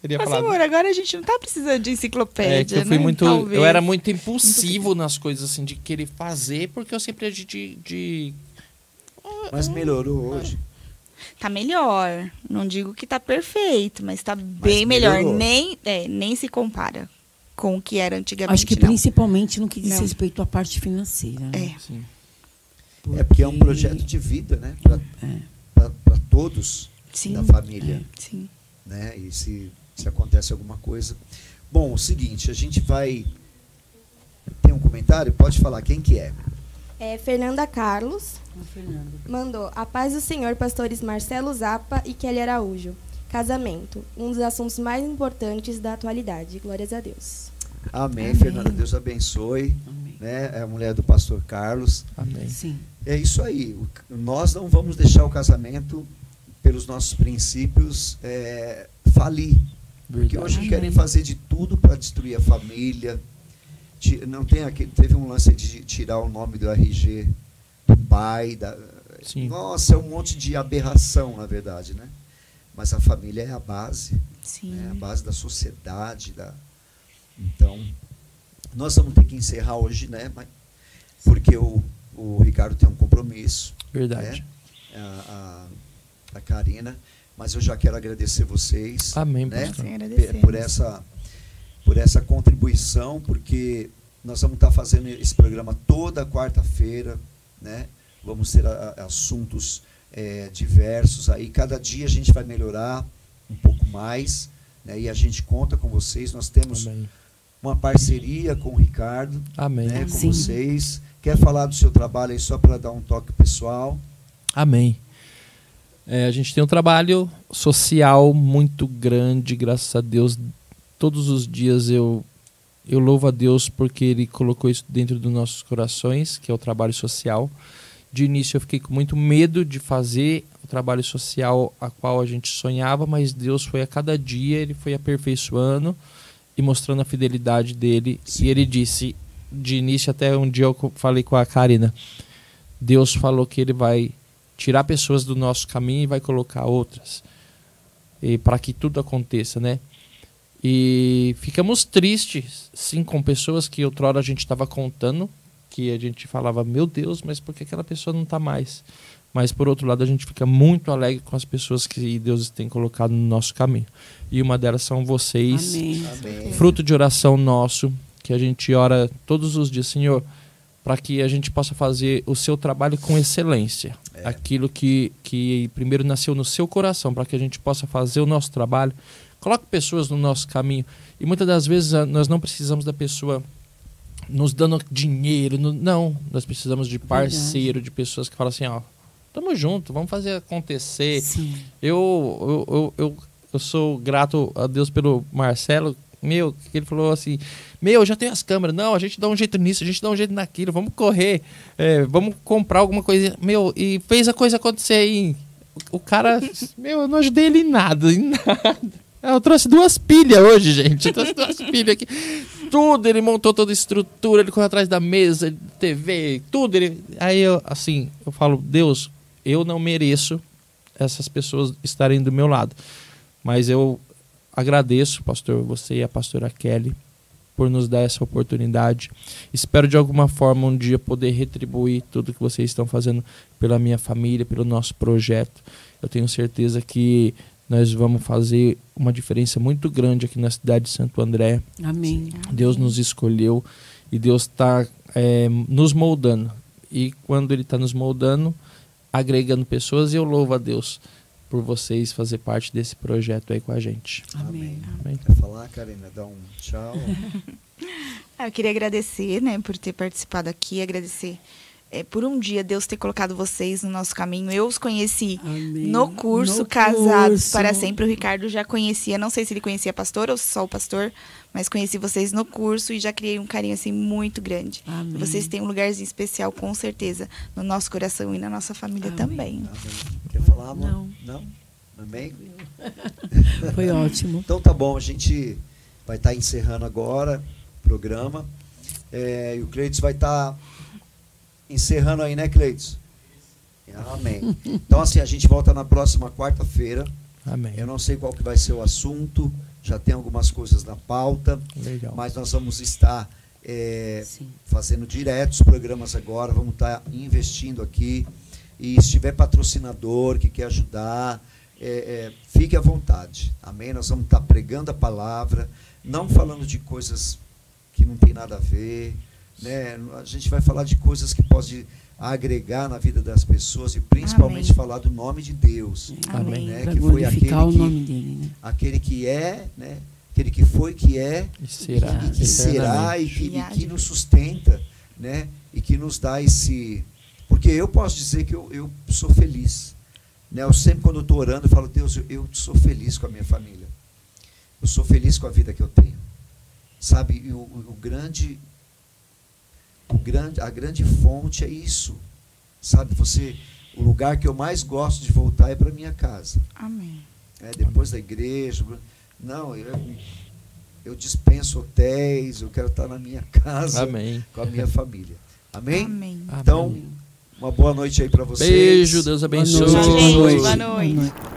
teria Mas, falado. amor, agora a gente não tá precisando de enciclopédia. É que eu fui né? muito. Talvez. Eu era muito impulsivo muito... nas coisas, assim, de querer fazer, porque eu sempre de, de, de mas melhorou hoje. Tá melhor. Não digo que tá perfeito, mas tá bem melhor. Nem, é, nem se compara com o que era antigamente. Acho que não. principalmente no que diz não. respeito à parte financeira. Né? É. Sim. Porque... É porque é um projeto de vida, né? Para é. todos Sim. da família. É. Sim. Né? E se, se acontece alguma coisa. Bom, o seguinte, a gente vai. Tem um comentário? Pode falar quem que é. É, Fernanda Carlos mandou a paz do Senhor, pastores Marcelo Zapa e Kelly Araújo. Casamento, um dos assuntos mais importantes da atualidade. Glórias a Deus. Amém, Amém. Fernanda. Deus abençoe. Amém. né? É a mulher do pastor Carlos. Amém. Sim. É isso aí. Nós não vamos deixar o casamento, pelos nossos princípios, é, falir. Porque hoje Amém. querem fazer de tudo para destruir a família. Não tem aquele, teve um lance de tirar o nome do RG do pai. Da, Sim. Nossa, é um monte de aberração, na verdade, né? Mas a família é a base, Sim. né? a base da sociedade. Da... Então, nós vamos ter que encerrar hoje, né? Mas- Porque o, o Ricardo tem um compromisso Verdade. né? a, a, a Karina, mas eu já quero agradecer vocês Amém, né? Sim, por essa por essa contribuição, porque nós vamos estar fazendo esse programa toda quarta-feira, né? Vamos ter a- a- assuntos eh, diversos aí. Cada dia a gente vai melhorar um pouco mais, né? E a gente conta com vocês. Nós temos Amém. uma parceria com o Ricardo, Amém. né? Com Sim. vocês. Quer falar do seu trabalho aí só para dar um toque pessoal? Amém. É, a gente tem um trabalho social muito grande, graças a Deus. Todos os dias eu, eu louvo a Deus porque Ele colocou isso dentro dos nossos corações, que é o trabalho social. De início eu fiquei com muito medo de fazer o trabalho social a qual a gente sonhava, mas Deus foi a cada dia, Ele foi aperfeiçoando e mostrando a fidelidade dele. Sim. E Ele disse, de início até um dia eu falei com a Karina, Deus falou que Ele vai tirar pessoas do nosso caminho e vai colocar outras. E para que tudo aconteça, né? E ficamos tristes, sim, com pessoas que outrora a gente estava contando, que a gente falava, meu Deus, mas por que aquela pessoa não está mais? Mas por outro lado, a gente fica muito alegre com as pessoas que Deus tem colocado no nosso caminho. E uma delas são vocês Amém. Amém. fruto de oração nosso, que a gente ora todos os dias, Senhor, para que a gente possa fazer o seu trabalho com excelência. É. Aquilo que, que primeiro nasceu no seu coração, para que a gente possa fazer o nosso trabalho. Coloque pessoas no nosso caminho. E muitas das vezes ah, nós não precisamos da pessoa nos dando dinheiro. não, nós precisamos de parceiro, de pessoas que falam assim, ó, tamo junto, vamos fazer acontecer. Eu, eu, eu, eu, sou grato a Deus pelo Marcelo. Meu, que ele falou assim: Meu, eu já tenho as câmeras. Não, a gente dá um jeito nisso, a gente dá um jeito naquilo. Vamos correr, é, vamos comprar alguma coisa. Meu, e fez a coisa acontecer aí. O cara, <laughs> meu, eu não ajudei ele em nada, em nada. Eu trouxe duas pilhas hoje, gente. Eu trouxe duas pilhas aqui. Tudo, ele montou toda a estrutura, ele correu atrás da mesa, TV, tudo. Ele... Aí eu, assim, eu falo, Deus, eu não mereço essas pessoas estarem do meu lado. Mas eu agradeço, pastor, você e a pastora Kelly, por nos dar essa oportunidade. Espero de alguma forma um dia poder retribuir tudo que vocês estão fazendo pela minha família, pelo nosso projeto. Eu tenho certeza que nós vamos fazer uma diferença muito grande aqui na cidade de Santo André. Amém. Deus nos escolheu e Deus está nos moldando. E quando Ele está nos moldando, agregando pessoas, eu louvo a Deus por vocês fazer parte desse projeto aí com a gente. Amém. Amém. Quer falar, Karina? Dá um tchau. <laughs> Ah, Eu queria agradecer, né, por ter participado aqui, agradecer é, por um dia Deus ter colocado vocês no nosso caminho. Eu os conheci Amém. no curso No Casados curso. para Sempre. O Ricardo já conhecia, não sei se ele conhecia a pastor ou só o pastor, mas conheci vocês no curso e já criei um carinho assim muito grande. Amém. Vocês têm um lugarzinho especial, com certeza, no nosso coração e na nossa família Amém. também. Amém. Quer falar, amor? Não. Não? Amém? <laughs> Foi ótimo. Então tá bom, a gente vai estar encerrando agora o programa. É, e o Cleiton vai estar encerrando aí, né, Cleiton? Amém. Então, assim, a gente volta na próxima quarta-feira. Amém. Eu não sei qual que vai ser o assunto, já tem algumas coisas na pauta, Legal. mas nós vamos estar é, fazendo diretos programas agora, vamos estar investindo aqui. E se tiver patrocinador que quer ajudar, é, é, fique à vontade. Amém? Nós vamos estar pregando a palavra, não falando de coisas que não tem nada a ver. Né? A gente vai falar de coisas que pode agregar na vida das pessoas e principalmente Amém. falar do nome de Deus. Amém. Né? Que foi aquele o que, nome dele, né? aquele que é, né? aquele que foi, que é E será. e que será e que, E que nos sustenta, né? E que nos dá esse. Porque eu posso dizer que eu, eu sou feliz. Né? Eu sempre, quando eu estou orando, eu falo, Deus, eu, eu sou feliz com a minha família. Eu sou feliz com a vida que eu tenho. Sabe, e o, o grande. O grande, a grande fonte é isso. Sabe, você, o lugar que eu mais gosto de voltar é para minha casa. Amém. É, depois da igreja. Não, eu, eu dispenso hotéis, eu quero estar na minha <laughs> casa Amém. com a minha família. Amém? Amém. Então, uma boa noite aí para vocês. Beijo, Deus abençoe. Boa noite. Boa noite. Boa noite.